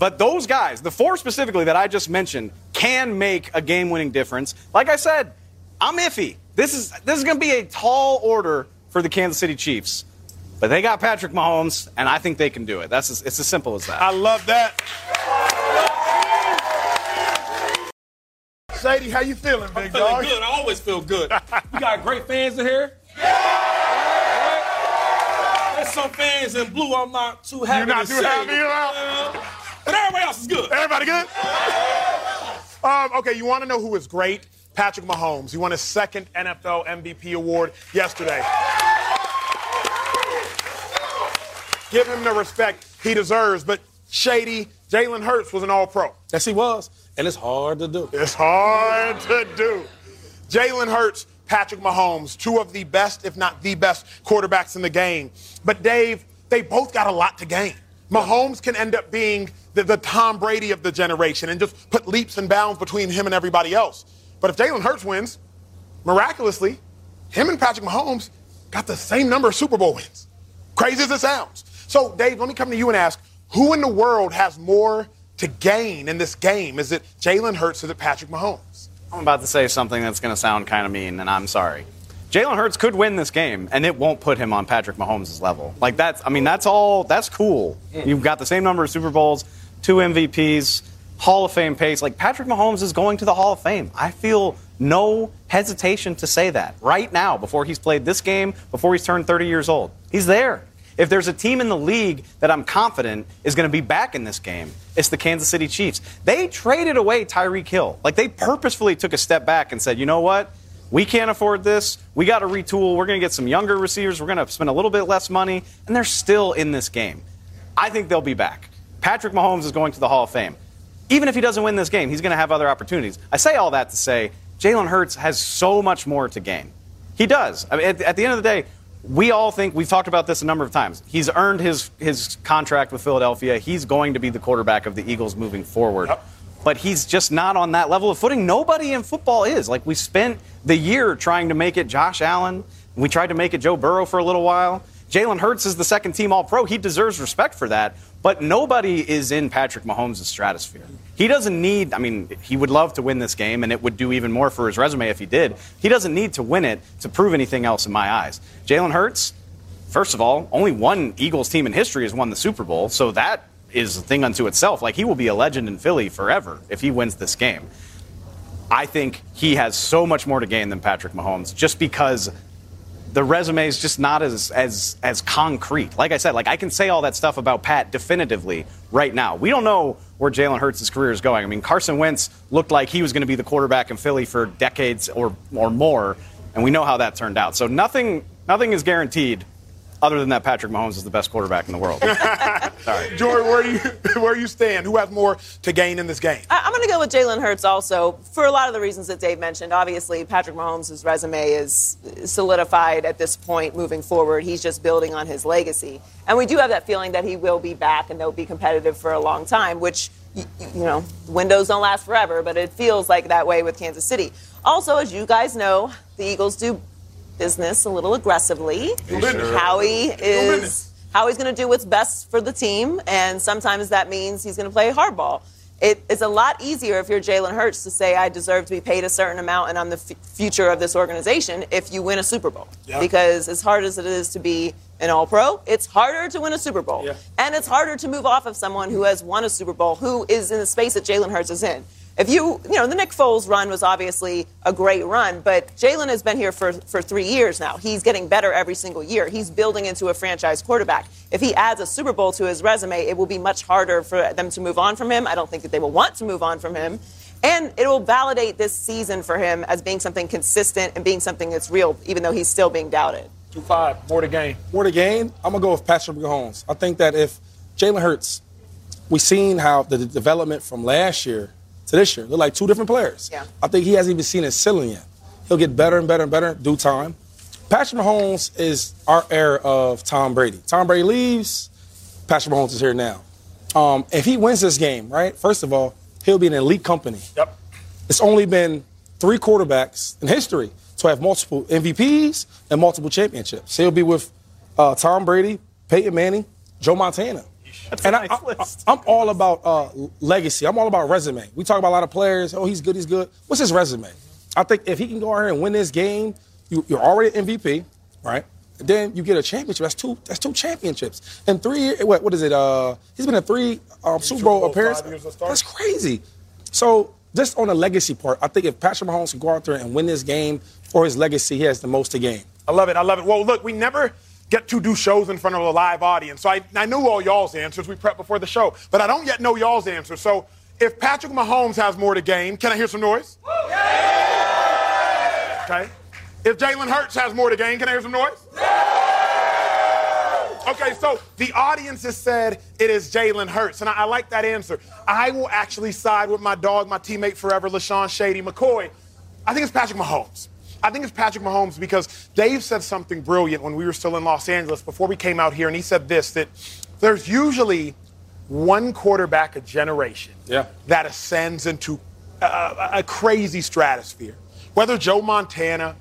But those guys, the four specifically that I just mentioned, can make a game-winning difference. Like I said, I'm iffy. This is this is going to be a tall order for the Kansas City Chiefs. But they got Patrick Mahomes, and I think they can do it. That's as, it's as simple as that. I love that. Shady, how you feeling, big I'm Feeling dog? good. I always feel good. we got great fans in here. Right? There's some fans in blue I'm not too happy You're not to too see. happy about? Uh, But everybody else is good. Everybody good? Um, okay, you want to know who is great? Patrick Mahomes. He won his second NFL MVP award yesterday. Give him the respect he deserves. But Shady, Jalen Hurts was an All Pro. Yes, he was. And it's hard to do. It's hard to do. Jalen Hurts, Patrick Mahomes, two of the best, if not the best, quarterbacks in the game. But Dave, they both got a lot to gain. Mahomes can end up being the, the Tom Brady of the generation and just put leaps and bounds between him and everybody else. But if Jalen Hurts wins, miraculously, him and Patrick Mahomes got the same number of Super Bowl wins. Crazy as it sounds. So, Dave, let me come to you and ask who in the world has more to gain in this game? Is it Jalen Hurts or is it Patrick Mahomes? I'm about to say something that's going to sound kind of mean, and I'm sorry. Jalen Hurts could win this game, and it won't put him on Patrick Mahomes' level. Like that's, I mean, that's all. That's cool. You've got the same number of Super Bowls, two MVPs, Hall of Fame pace. Like Patrick Mahomes is going to the Hall of Fame. I feel no hesitation to say that right now, before he's played this game, before he's turned 30 years old. He's there. If there's a team in the league that I'm confident is going to be back in this game, it's the Kansas City Chiefs. They traded away Tyreek Hill. Like they purposefully took a step back and said, you know what? We can't afford this. We got to retool. We're going to get some younger receivers. We're going to spend a little bit less money. And they're still in this game. I think they'll be back. Patrick Mahomes is going to the Hall of Fame. Even if he doesn't win this game, he's going to have other opportunities. I say all that to say Jalen Hurts has so much more to gain. He does. I mean, at, at the end of the day, we all think we've talked about this a number of times. He's earned his his contract with Philadelphia. He's going to be the quarterback of the Eagles moving forward. But he's just not on that level of footing. Nobody in football is. Like we spent the year trying to make it Josh Allen. We tried to make it Joe Burrow for a little while. Jalen Hurts is the second team All Pro. He deserves respect for that. But nobody is in Patrick Mahomes' stratosphere. He doesn't need, I mean, he would love to win this game, and it would do even more for his resume if he did. He doesn't need to win it to prove anything else in my eyes. Jalen Hurts, first of all, only one Eagles team in history has won the Super Bowl, so that is a thing unto itself. Like, he will be a legend in Philly forever if he wins this game. I think he has so much more to gain than Patrick Mahomes just because the resume is just not as as as concrete. Like I said, like I can say all that stuff about Pat definitively right now. We don't know where Jalen Hurts' career is going. I mean, Carson Wentz looked like he was going to be the quarterback in Philly for decades or or more, and we know how that turned out. So nothing nothing is guaranteed other than that Patrick Mahomes is the best quarterback in the world. Sorry. Joy, where do you where you stand? Who has more to gain in this game? I, am going to go with Jalen Hurts also for a lot of the reasons that Dave mentioned. Obviously, Patrick Mahomes' resume is solidified at this point moving forward. He's just building on his legacy. And we do have that feeling that he will be back and they'll be competitive for a long time, which, you, you know, windows don't last forever, but it feels like that way with Kansas City. Also, as you guys know, the Eagles do business a little aggressively. Sure. Howie is Howie's going to do what's best for the team, and sometimes that means he's going to play hardball. It is a lot easier if you're Jalen Hurts to say, I deserve to be paid a certain amount and I'm the f- future of this organization if you win a Super Bowl. Yeah. Because as hard as it is to be an All Pro, it's harder to win a Super Bowl. Yeah. And it's harder to move off of someone who has won a Super Bowl, who is in the space that Jalen Hurts is in if you, you know, the Nick Foles run was obviously a great run, but Jalen has been here for, for three years now. He's getting better every single year. He's building into a franchise quarterback. If he adds a Super Bowl to his resume, it will be much harder for them to move on from him. I don't think that they will want to move on from him. And it will validate this season for him as being something consistent and being something that's real, even though he's still being doubted. 2 5, more to gain. More to gain. I'm going to go with Patrick Mahomes. I think that if Jalen Hurts, we've seen how the development from last year to this year. They're like two different players. Yeah. I think he hasn't even seen his ceiling yet. He'll get better and better and better due time. Patrick Mahomes is our heir of Tom Brady. Tom Brady leaves, Patrick Mahomes is here now. Um, if he wins this game, right, first of all, he'll be an elite company. Yep. It's only been three quarterbacks in history to have multiple MVPs and multiple championships. He'll be with uh, Tom Brady, Peyton Manning, Joe Montana. That's and nice I, am all about uh, legacy. I'm all about resume. We talk about a lot of players. Oh, he's good. He's good. What's his resume? I think if he can go out here and win this game, you, are already MVP, right? Then you get a championship. That's two. That's two championships. And three. What? What is it? Uh, he's been in three um, Super Bowl, Bowl appearances. That's crazy. So just on the legacy part, I think if Patrick Mahomes can go out there and win this game for his legacy, he has the most to gain. I love it. I love it. Well, look, we never get to do shows in front of a live audience. So I, I knew all y'all's answers. We prepped before the show. But I don't yet know y'all's answers. So if Patrick Mahomes has more to gain, can I hear some noise? Okay. If Jalen Hurts has more to gain, can I hear some noise? Okay, so the audience has said it is Jalen Hurts, and I, I, like that answer. I will actually side with my dog, my teammate forever, LeSean Shady McCoy. I think it's Patrick Mahomes. I think it's Patrick Mahomes because Dave said something brilliant when we were still in Los Angeles before we came out here, and he said this that there's usually one quarterback a generation yeah. that ascends into a, a crazy stratosphere. Whether Joe Montana,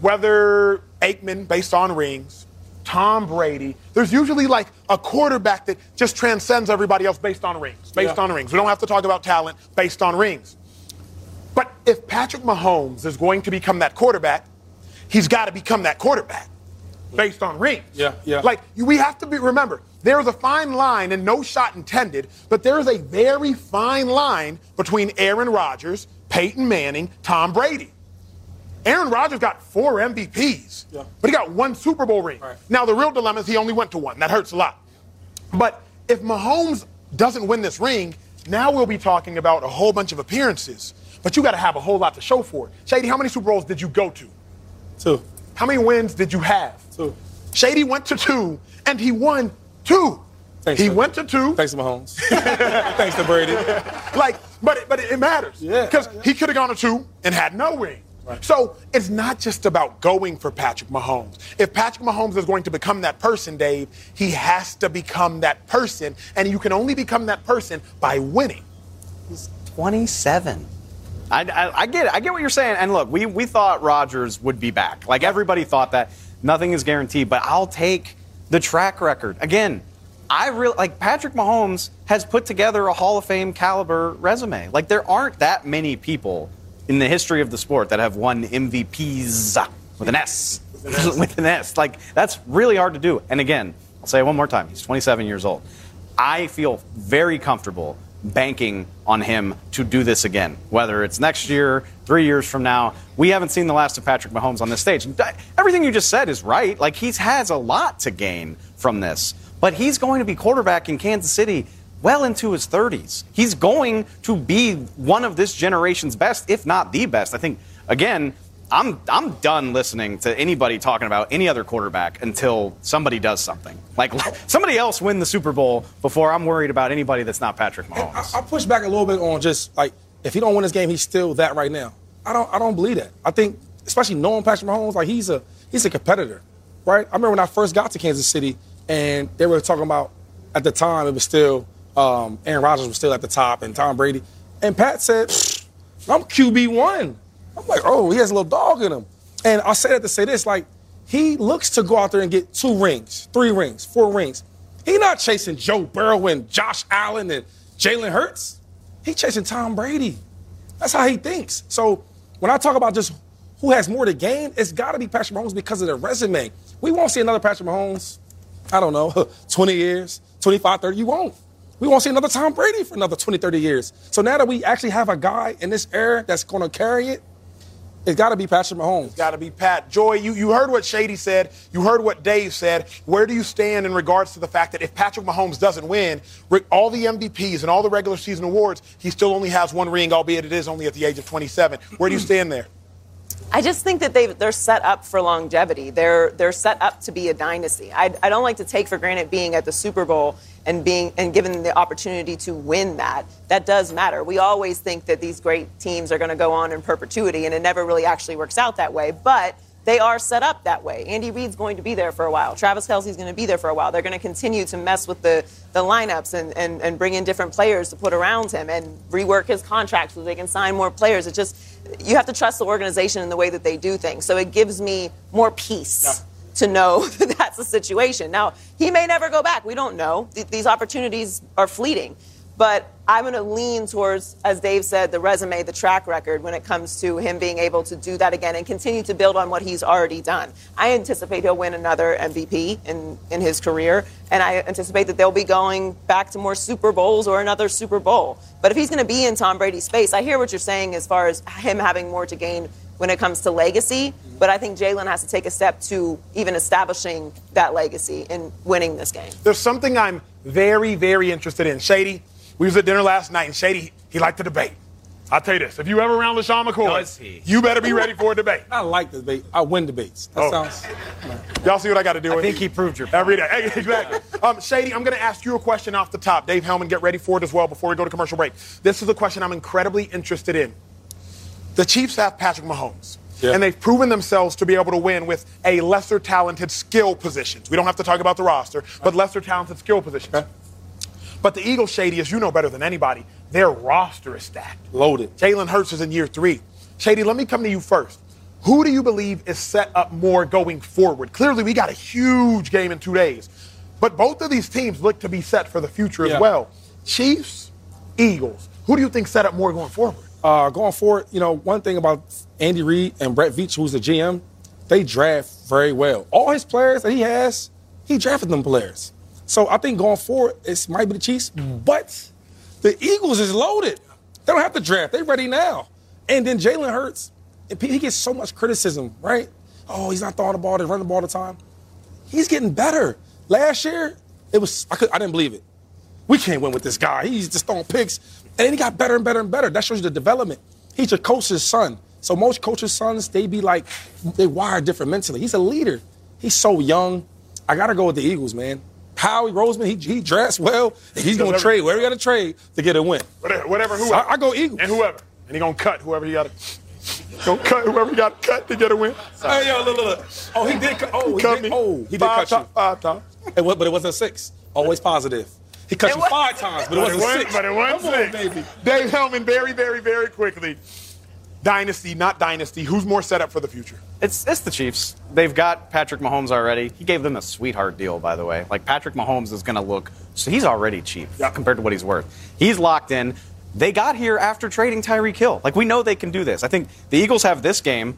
whether Aikman, based on rings, Tom Brady, there's usually like a quarterback that just transcends everybody else based on rings, based yeah. on rings. We don't have to talk about talent based on rings. But if Patrick Mahomes is going to become that quarterback, he's got to become that quarterback based on rings. Yeah, yeah. Like we have to be remember, there is a fine line and no shot intended, but there is a very fine line between Aaron Rodgers, Peyton Manning, Tom Brady. Aaron Rodgers got four MVPs, yeah. but he got one Super Bowl ring. Right. Now the real dilemma is he only went to one. That hurts a lot. But if Mahomes doesn't win this ring, now we'll be talking about a whole bunch of appearances but you got to have a whole lot to show for it. Shady, how many Super Bowls did you go to? Two. How many wins did you have? Two. Shady went to two, and he won two. Thanks he went to two. Thanks to Mahomes. Thanks to Brady. like, but it, but it matters. Yeah. Because yeah. he could have gone to two and had no ring. Right. So it's not just about going for Patrick Mahomes. If Patrick Mahomes is going to become that person, Dave, he has to become that person, and you can only become that person by winning. He's 27. I, I, I, get it. I get what you're saying. And look, we, we thought Rodgers would be back. Like everybody thought that. Nothing is guaranteed. But I'll take the track record. Again, I really like Patrick Mahomes has put together a Hall of Fame caliber resume. Like there aren't that many people in the history of the sport that have won MVPs with an S. with an S. Like that's really hard to do. And again, I'll say it one more time. He's 27 years old. I feel very comfortable banking on him to do this again, whether it's next year, three years from now. We haven't seen the last of Patrick Mahomes on this stage. Everything you just said is right. Like, he has a lot to gain from this, but he's going to be quarterback in Kansas City well into his 30s. He's going to be one of this generation's best, if not the best. I think, again, I'm I'm done listening to anybody talking about any other quarterback until somebody does something. Like somebody else win the Super Bowl before I'm worried about anybody that's not Patrick Mahomes. I, I push back a little bit on just like if he don't win this game, he's still that right now. I don't I don't believe that. I think especially knowing Patrick Mahomes, like he's a he's a competitor, right? I remember when I first got to Kansas City and they were talking about at the time it was still um, Aaron Rodgers was still at the top and Tom Brady, and Pat said, "I'm QB one." I'm like, oh, he has a little dog in him. And I say that to say this, like, he looks to go out there and get two rings, three rings, four rings. He's not chasing Joe Burrow and Josh Allen and Jalen Hurts. He's chasing Tom Brady. That's how he thinks. So when I talk about just who has more to gain, it's got to be Patrick Mahomes because of the resume. We won't see another Patrick Mahomes, I don't know, 20 years, 25, 30. You won't. We won't see another Tom Brady for another 20, 30 years. So now that we actually have a guy in this era that's going to carry it, it's got to be Patrick Mahomes. It's got to be Pat. Joy, you, you heard what Shady said. You heard what Dave said. Where do you stand in regards to the fact that if Patrick Mahomes doesn't win all the MVPs and all the regular season awards, he still only has one ring, albeit it is only at the age of 27. Where do you stand there? I just think that they they're set up for longevity. They're they're set up to be a dynasty. I, I don't like to take for granted being at the Super Bowl and being and given the opportunity to win that. That does matter. We always think that these great teams are going to go on in perpetuity, and it never really actually works out that way. But they are set up that way. Andy Reid's going to be there for a while. Travis Kelce's going to be there for a while. They're going to continue to mess with the, the lineups and, and, and bring in different players to put around him and rework his contract so they can sign more players. It just, you have to trust the organization in the way that they do things. So it gives me more peace. Yeah. To know that that's the situation. Now, he may never go back. We don't know. Th- these opportunities are fleeting. But I'm going to lean towards, as Dave said, the resume, the track record when it comes to him being able to do that again and continue to build on what he's already done. I anticipate he'll win another MVP in, in his career, and I anticipate that they'll be going back to more Super Bowls or another Super Bowl. But if he's going to be in Tom Brady's space, I hear what you're saying as far as him having more to gain when it comes to legacy, but I think Jalen has to take a step to even establishing that legacy and winning this game. There's something I'm very, very interested in. Shady, we was at dinner last night, and Shady, he liked to debate. I'll tell you this: if you ever around LeSean McCoy, you better be ready for a debate. I like the debate. I win debates. That oh. sounds. Y'all see what I got to do? I think he proved your point. every day. exactly. um, Shady, I'm going to ask you a question off the top. Dave Helman, get ready for it as well before we go to commercial break. This is a question I'm incredibly interested in. The Chiefs have Patrick Mahomes. Yeah. And they've proven themselves to be able to win with a lesser talented skill positions. We don't have to talk about the roster, but lesser talented skill positions. Okay. But the Eagles, Shady, as you know better than anybody, their roster is stacked. Loaded. Jalen Hurts is in year three. Shady, let me come to you first. Who do you believe is set up more going forward? Clearly, we got a huge game in two days. But both of these teams look to be set for the future yeah. as well. Chiefs, Eagles. Who do you think set up more going forward? Uh, going forward, you know, one thing about Andy Reid and Brett Veach, who's the GM, they draft very well. All his players that he has, he drafted them players. So I think going forward, it might be the Chiefs, but the Eagles is loaded. They don't have to draft. They're ready now. And then Jalen Hurts, he gets so much criticism, right? Oh, he's not throwing the ball, he's running the ball all the time. He's getting better. Last year, it was I, could, I didn't believe it. We can't win with this guy. He's just throwing picks. And then he got better and better and better. That shows you the development. He's your coach's son. So most coaches' sons, they be like, they wire different mentally. He's a leader. He's so young. I gotta go with the Eagles, man. Howie Roseman, he, he dressed well. He's going to trade wherever he got to trade to get a win. Whatever, whatever whoever. I, I, go Eagles. And whoever. And he going to cut whoever he got to. Don't cut whoever he got to cut to get a win. Hey, yo, look, look, look. Oh, he did. Oh, he, he did. Me. Oh, he did five cut you. Five times. It was, but it wasn't a six. Always positive. He cut it you was, five times, but it wasn't it six. But it wasn't Come six. On, baby. Dave Helman, very, very, very quickly. dynasty, not dynasty, who's more set up for the future? It's it's the Chiefs. They've got Patrick Mahomes already. He gave them a sweetheart deal, by the way. Like Patrick Mahomes is going to look. So he's already cheap Yeah. compared to what he's worth. He's locked in. They got here after trading Tyreek Hill. Like we know they can do this. I think the Eagles have this game,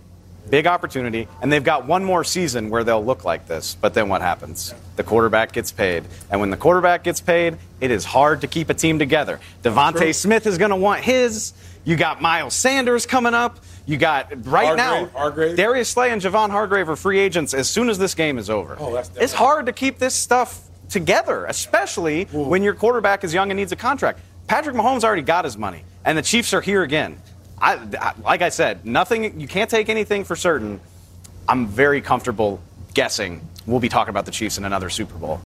big opportunity, and they've got one more season where they'll look like this. But then what happens? The quarterback gets paid, and when the quarterback gets paid, it is hard to keep a team together. DeVonta Smith is going to want his. You got Miles Sanders coming up. You got right Hargrave, now. Hargrave. Darius Slay and Javon Hargrave are free agents as soon as this game is over. Oh, that's it's hard to keep this stuff together, especially when your quarterback is young and needs a contract. Patrick Mahomes already got his money, and the Chiefs are here again. I, I- like I said, nothing. You can't take anything for certain. I'm very comfortable guessing we'll be talking about the Chiefs in another Super Bowl.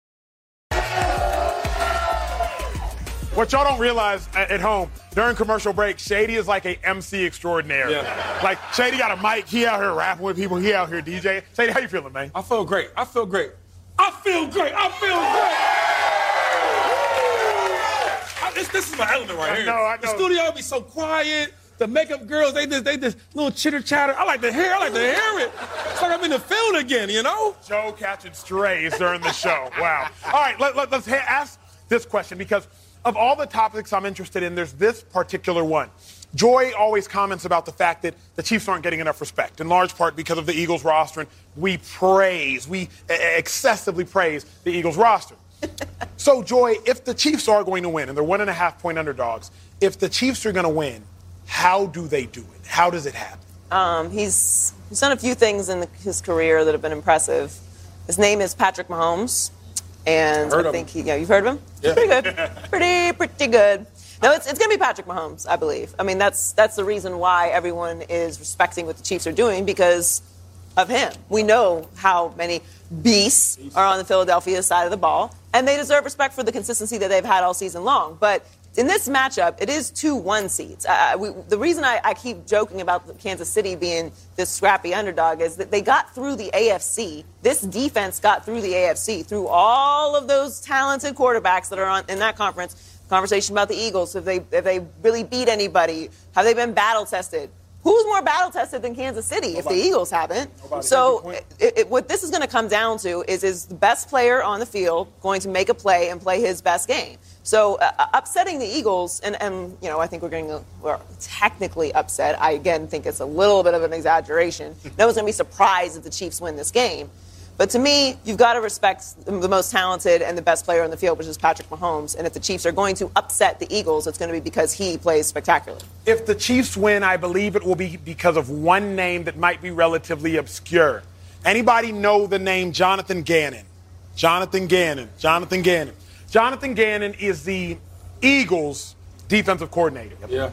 What y'all don't realize at, at home during commercial break, Shady is like a MC extraordinaire. Yeah. Like Shady got a mic, he out here rapping with people, he out here DJ. Shady, how you feeling, man? I feel great. I feel great. I feel great. I feel great. I- this, this is my element right I here. know, I know. The know. studio be so quiet. The makeup girls, they just they just little chitter chatter. I like to hear. I like to hear it. It's like I'm in the field again, you know. Joe catching strays during the show. Wow. All right, let, let, us ha- ask this question because of all the topics I'm interested in, there's this particular one. Joy always comments about the fact that the Chiefs aren't getting enough respect, in large part because of the Eagles roster. And we praise, we uh, excessively praise the Eagles roster. so, Joy, if the Chiefs are going to win, and they're one and a half point underdogs, if the Chiefs are going to win, how do they do it? How does it happen? Um, he's, he's done a few things in the, his career that have been impressive. His name is Patrick Mahomes, and Heard I think him. he, yeah, you've heard of him. Yeah. Pretty good, pretty pretty good. No, it's, it's going to be Patrick Mahomes, I believe. I mean, that's that's the reason why everyone is respecting what the Chiefs are doing because of him. We know how many beasts are on the Philadelphia side of the ball, and they deserve respect for the consistency that they've had all season long. But in this matchup, it is two one seeds. Uh, we, the reason I, I keep joking about Kansas City being this scrappy underdog is that they got through the AFC. This defense got through the AFC through all of those talented quarterbacks that are on in that conference. Conversation about the Eagles. Have they have they really beat anybody? Have they been battle tested? Who's more battle tested than Kansas City if the Eagles haven't? So, it, it, what this is going to come down to is is the best player on the field going to make a play and play his best game? So, uh, upsetting the Eagles, and, and you know, I think we're getting we're technically upset. I again think it's a little bit of an exaggeration. No one's going to be surprised if the Chiefs win this game. But to me, you've got to respect the most talented and the best player on the field, which is Patrick Mahomes. And if the Chiefs are going to upset the Eagles, it's going to be because he plays spectacularly. If the Chiefs win, I believe it will be because of one name that might be relatively obscure. Anybody know the name Jonathan Gannon? Jonathan Gannon. Jonathan Gannon. Jonathan Gannon is the Eagles' defensive coordinator. Yeah.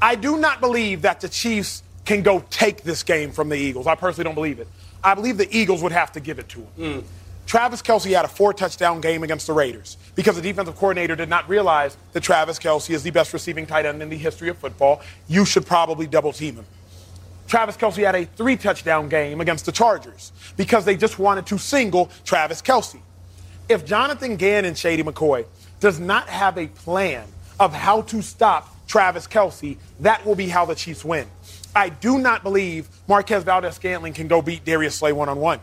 I do not believe that the Chiefs can go take this game from the Eagles. I personally don't believe it. I believe the Eagles would have to give it to them. Hmm. Travis Kelce had a four touchdown game against the Raiders because the defensive coordinator did not realize that Travis Kelce is the best receiving tight end in the history of football. You should probably double team him. Travis Kelce had a three touchdown game against the Chargers because they just wanted to single Travis Kelce. If Jonathan Gannon, and Shady McCoy, does not have a plan of how to stop Travis Kelce, that will be how the Chiefs win. I do not believe Marquez Valdes Scantling can go beat Darius Slay one on one.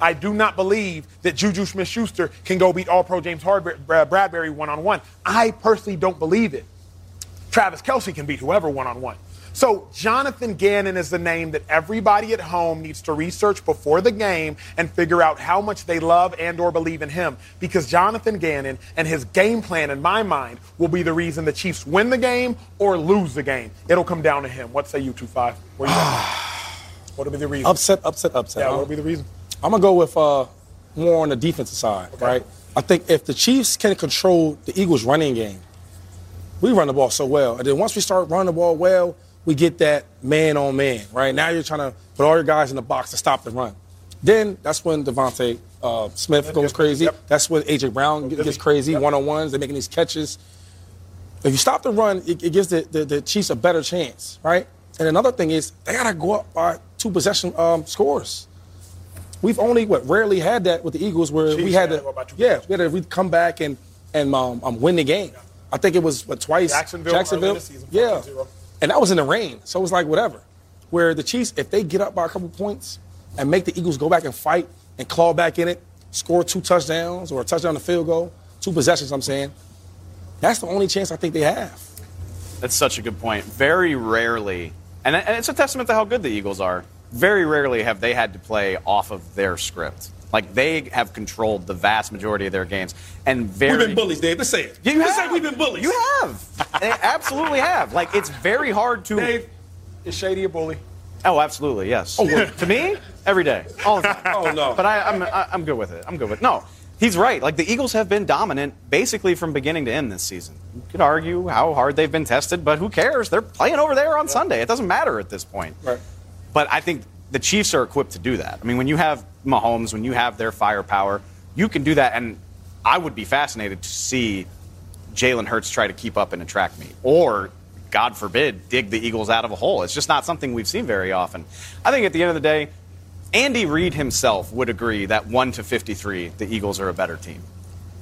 I do not believe that Juju Smith Schuster can go beat All Pro James Hardber- Brad- Bradberry one on one. I personally don't believe it. Travis Kelce can beat whoever one on one. So Jonathan Gannon is the name that everybody at home needs to research before the game and figure out how much they love and or believe in him because Jonathan Gannon and his game plan in my mind will be the reason the Chiefs win the game or lose the game. It'll come down to him. What say you 2-5? Where you at? What'll be the reason? Upset, upset, upset. Yeah, what'll be the reason? I'm gonna go with uh, more on the defensive side, right? I think if the Chiefs can control the Eagles' running game, we run the ball so well, and then once we start running the ball well, we get that man on man, right? Now you're trying to put all your guys in the box to stop the run. Then that's when DeVonta uh, Smith goes crazy. Yep. That's when AJ Brown gets crazy, one on ones. They're making these catches. If you stop the run, it, it gives the, the, the Chiefs a better chance, right? And another thing is they gotta go up by two possession um, scores. We've only what rarely had that with the Eagles where Chiefs we had to to go by two yeah we had to re- come back and and um, um, win the game. I think it was what twice Jacksonville the season, yeah, 14-0. And that was in the rain, so it was like whatever. where the Chiefs, if they get up by a couple points and make the Eagles go back and fight and claw back in it, score two touchdowns or a touchdown to field goal, two possessions, I'm saying, that's the only chance I think they have. That's such a good point. Very rarely, and, and it's a testament to how good the Eagles are. Very rarely have they had to play off of their script. Like they have controlled the vast majority of their games, and very. We've been bullies, Dave. Let's say it. You Let's have. say we've been bullies. You have. they absolutely have. Like it's very hard to. Dave, is Shady a bully? Oh, absolutely, yes. Oh, to me, every day, all the time. Oh, no. But I, I'm, I- I'm good with it. I'm good with it. No, he's right. Like the Eagles have been dominant basically from beginning to end this season. You could argue how hard they've been tested, but who cares? They're playing over there on Sunday. It doesn't matter at this point. Right. But I think the Chiefs are equipped to do that. I mean, when you have Mahomes, when you have their firepower, you can do that. And I would be fascinated to see Jalen Hurts try to keep up and attract me, or God forbid, dig the Eagles out of a hole. It's just not something we've seen very often. I think at the end of the day, Andy Reid himself would agree that 1 to 53, the Eagles are a better team.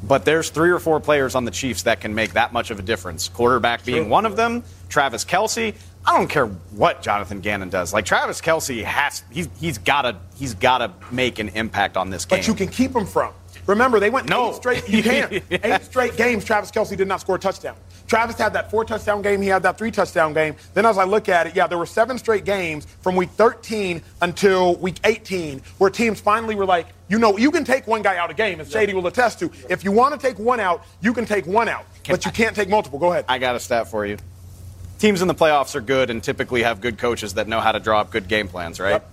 But there's three or four players on the Chiefs that can make that much of a difference. Quarterback being one of them, Travis Kelce. I don't care what Jonathan Gannon does. Like Travis Kelce has he's he's gotta he's gotta make an impact on this game. But you can keep him from. Remember, they went No. eight straight. You can't eight straight games. Travis Kelce did not score a touchdown. Travis had that four touchdown game. He had that three touchdown game. Then, as I look at it, yeah, there were seven straight games from week 13 until week 18 where teams finally were like, you know, you can take one guy out a game, as Shady will attest to. If you want to take one out, you can take one out, but you can't take multiple. Go ahead. I got a stat for you. Teams in the playoffs are good and typically have good coaches that know how to draw up good game plans, right? Yep.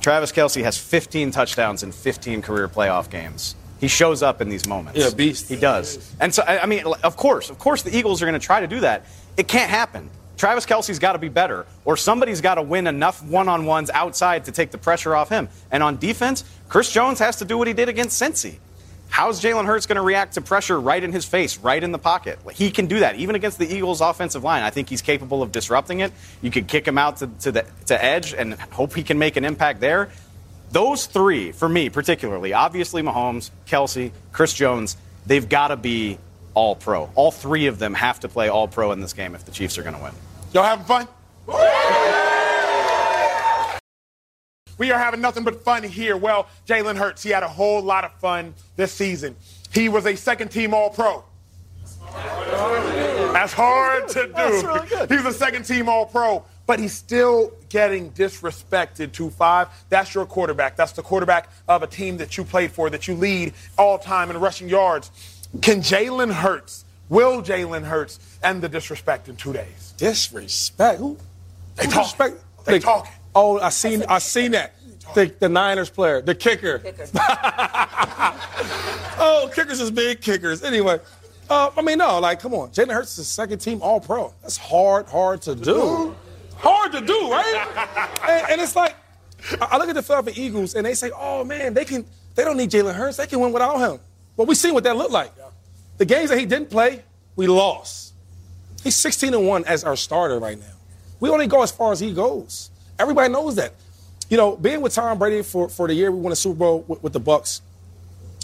Travis Kelce has 15 touchdowns in 15 career playoff games. He shows up in these moments. Yeah, beast. He does. And so, I I mean, of course, of course, the Eagles are going to try to do that. It can't happen. Travis Kelce's got to be better, or somebody's got to win enough one on ones outside to take the pressure off him. And on defense, Chris Jones has to do what he did against Cincy. How's Jalen Hurts going to react to pressure right in his face, right in the pocket? He can do that, even against the Eagles' offensive line. I think he's capable of disrupting it. You could kick him out to, to the to edge and hope he can make an impact there. Those three, for me particularly, obviously Mahomes, Kelce, Chris Jones, they've got to be all pro. All three of them have to play all pro in this game if the Chiefs are going to win. Y'all having fun? We are having nothing but fun here. Well, Jalen Hurts, he had a whole lot of fun this season. He was a second team All Pro. That's hard to do. That's really good. He was a second team All Pro, but he's still getting disrespected 2 5. That's your quarterback. That's the quarterback of a team that you played for, that you lead all time in rushing yards. Can Jalen Hurts, will Jalen Hurts, end the disrespect in two days? Disrespect. Who? They talk. They talking. Oh, I seen. I seen that. The, the Niners player, the kicker. oh, kickers is big kickers. Anyway, uh, I mean, no, like, come on. Jalen Hurts is second team All Pro. That's hard, hard to do. Hard to do, right? and, and it's like, I look at the Philadelphia Eagles and they say, oh man, they can. They don't need Jalen Hurts. They can win without him. Well, we seen what that looked like. The games that he didn't play, we lost. He's 16 and 1 as our starter right now. We only go as far as he goes. Everybody knows that. You know, being with Tom Brady for, for the year we won a Super Bowl with, with the Bucs,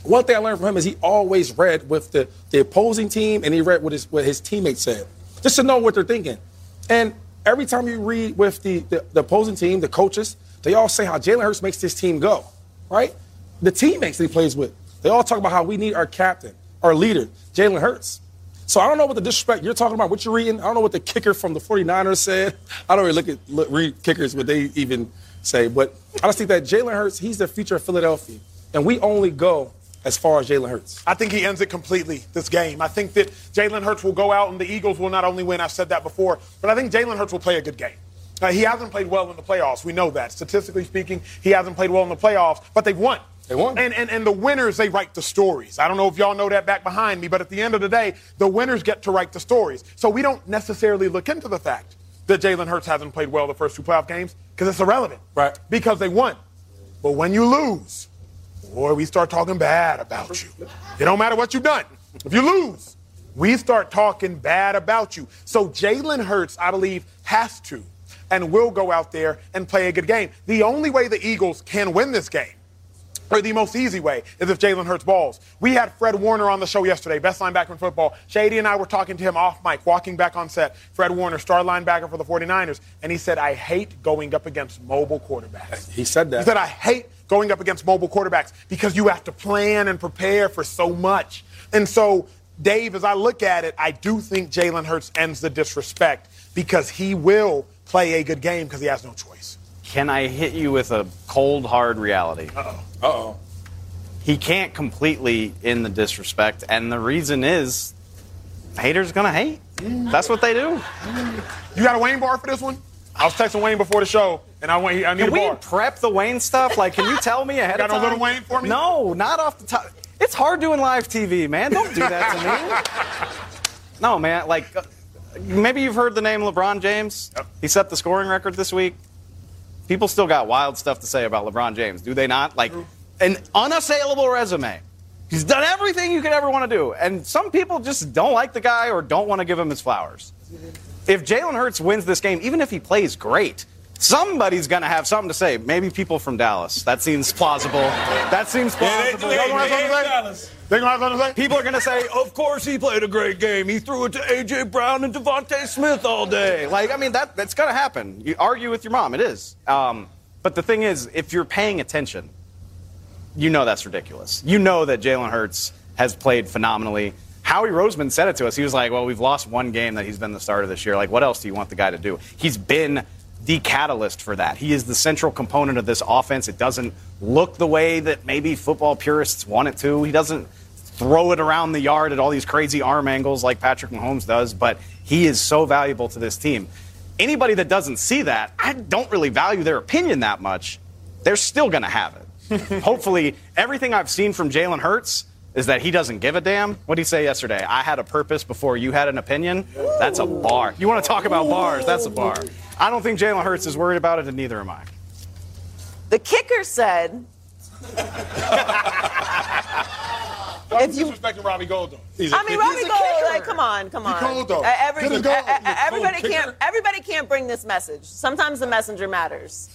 one thing I learned from him is he always read with the, the opposing team and he read what his, what his teammates said, just to know what they're thinking. And every time you read with the, the, the opposing team, the coaches, they all say how Jalen Hurts makes this team go, right? The teammates that he plays with, they all talk about how we need our captain, our leader, Jalen Hurts. So I don't know what the disrespect you're talking about, what you're reading. I don't know what the kicker from the 49ers said. I don't really look at look, read kickers, what they even say. But I just think that Jalen Hurts, he's the future of Philadelphia. And we only go as far as Jalen Hurts. I think he ends it completely this game. I think that Jalen Hurts will go out and the Eagles will not only win, I've said that before, but I think Jalen Hurts will play a good game. Uh, he hasn't played well in the playoffs. We know that. Statistically speaking, he hasn't played well in the playoffs, but they've won. They won. And, and, and the winners, they write the stories. I don't know if y'all know that back behind me, but at the end of the day, the winners get to write the stories. So we don't necessarily look into the fact that Jalen Hurts hasn't played well the first two playoff games because it's irrelevant. Right. Because they won. But when you lose, boy, we start talking bad about you. It don't matter what you've done. If you lose, we start talking bad about you. So Jalen Hurts, I believe, has to and will go out there and play a good game. The only way the Eagles can win this game or the most easy way is if Jalen Hurts balls. We had Fred Warner on the show yesterday, best linebacker in football. Shady and I were talking to him off mic, walking back on set. Fred Warner, star linebacker for the 49ers, and he said, I hate going up against mobile quarterbacks. He said that. He said, I hate going up against mobile quarterbacks because you have to plan and prepare for so much. And so, Dave, as I look at it, I do think Jalen Hurts ends the disrespect because he will play a good game because he has no choice. Can I hit you with a cold, hard reality? Uh-oh. Uh-oh. He can't completely in the disrespect, and the reason is haters gonna hate. That's what they do. You got a Wayne bar for this one? I was texting Wayne before the show, and I want I need Can a we bar. prep the Wayne stuff? Like, can you tell me ahead got of no time? little Wayne for me? No, not off the top. It's hard doing live TV, man. Don't do that to me. No, man. Like, uh, maybe you've heard the name LeBron James. Yep. He set the scoring record this week. People still got wild stuff to say about LeBron James, do they not? Like, an unassailable resume. He's done everything you could ever want to do. And some people just don't like the guy or don't want to give him his flowers. If Jalen Hurts wins this game, even if he plays great, somebody's going to have something to say. Maybe people from Dallas. That seems plausible. That seems plausible. they- they- they- gonna have something to say? People are going to say, of course he played a great game. He threw it to A.J. Brown and DeVonta Smith all day. Like, I mean, that, that's going to happen. You argue with your mom. It is. Um, but the thing is, if you're paying attention, you know that's ridiculous. You know that Jalen Hurts has played phenomenally. Howie Roseman said it to us. He was like, well, we've lost one game that he's been the starter this year. Like, what else do you want the guy to do? He's been the catalyst for that. He is the central component of this offense. It doesn't look the way that maybe football purists want it to. He doesn't throw it around the yard at all these crazy arm angles like Patrick Mahomes does, but he is so valuable to this team. Anybody that doesn't see that, I don't really value their opinion that much. They're still going to have it. Hopefully, everything I've seen from Jalen Hurts is that he doesn't give a damn. What did he say yesterday? I had a purpose before you had an opinion. That's a bar. You want to talk about bars? That's a bar. I don't think Jalen Hurts is worried about it, and neither am I. The kicker said, Why If if you- you disrespecting Robbie Gould though? I mean, Robbie He's a Gold, like, come on, come on. cold, though. Uh, every- Get uh, uh, everybody can't. Everybody can't bring this message. Sometimes the messenger matters.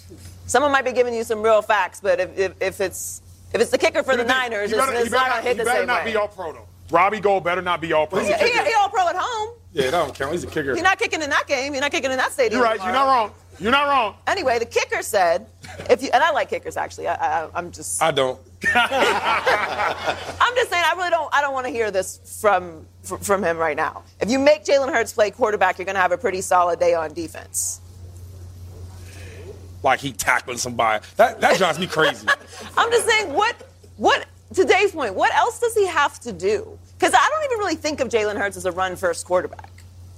Someone might be giving you some real facts, but if, if, if it's if it's the kicker for the Niners, You it's, better- it's you not better gonna hit He the better not be all pro though. Robbie Gould better not be all pro. he, he, he all pro at home. Yeah, that don't count. He's a kicker. You're not kicking in that game. You're not kicking in that stadium. You're right. You're not wrong. You're not wrong. Anyway, the kicker said, if you and I like kickers actually. I, I, I'm just I don't. I'm just saying, I really don't. I don't want to hear this from fr- from him right now. If you make Jalen Hurts play quarterback, you're going to have a pretty solid day on defense. Like he tackling somebody. That that drives me crazy. I'm just saying, what what to Dave's point, what else does he have to do? Because I don't even really think of Jalen Hurts as a run first quarterback.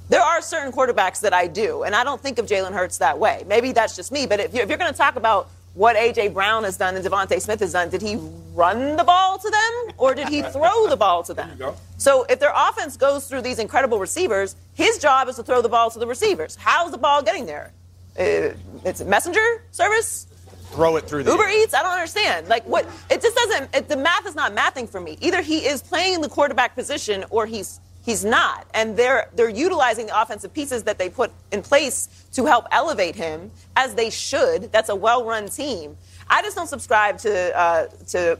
There are certain quarterbacks that I do, and I don't think of Jalen Hurts that way. Maybe that's just me, but if you're, if you're going to talk about what A.J. Brown has done and DeVonta Smith has done, did he run the ball to them or did he throw the ball to them? So if their offense goes through these incredible receivers, his job is to throw the ball to the receivers. How's the ball getting there? Uh, it's a messenger service? Throw it through the Uber air. Eats? I don't understand. Like what? It just doesn't. It, the math is not mathing for me. Either he is playing the quarterback position or he's he's not. And they're they're utilizing the offensive pieces that they put in place to help elevate him as they should. That's a well-run team. I just don't subscribe to uh, to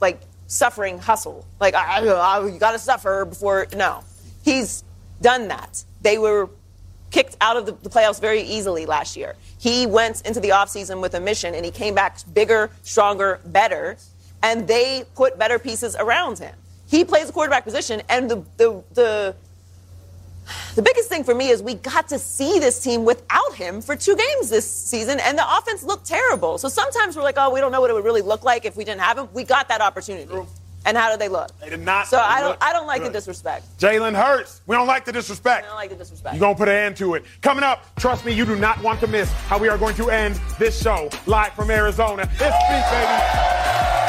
like suffering hustle. Like I, I, I- you got to suffer before. No, he's done that. They were kicked out of the, the playoffs very easily last year. He went into the offseason with a mission and he came back bigger, stronger, better, and they put better pieces around him. He plays the quarterback position, and the the the the biggest thing for me is we got to see this team without him for two games this season, and the offense looked terrible. So sometimes we're like, oh, we don't know what it would really look like if we didn't have him. We got that opportunity. And how do they look? They did not So I don't I don't like the disrespect. Jalen Hurts. We don't like the disrespect. I don't like the disrespect. You're going to put an end to it. Coming up, trust me, you do not want to miss how we are going to end this show live from Arizona. It's Speak, baby.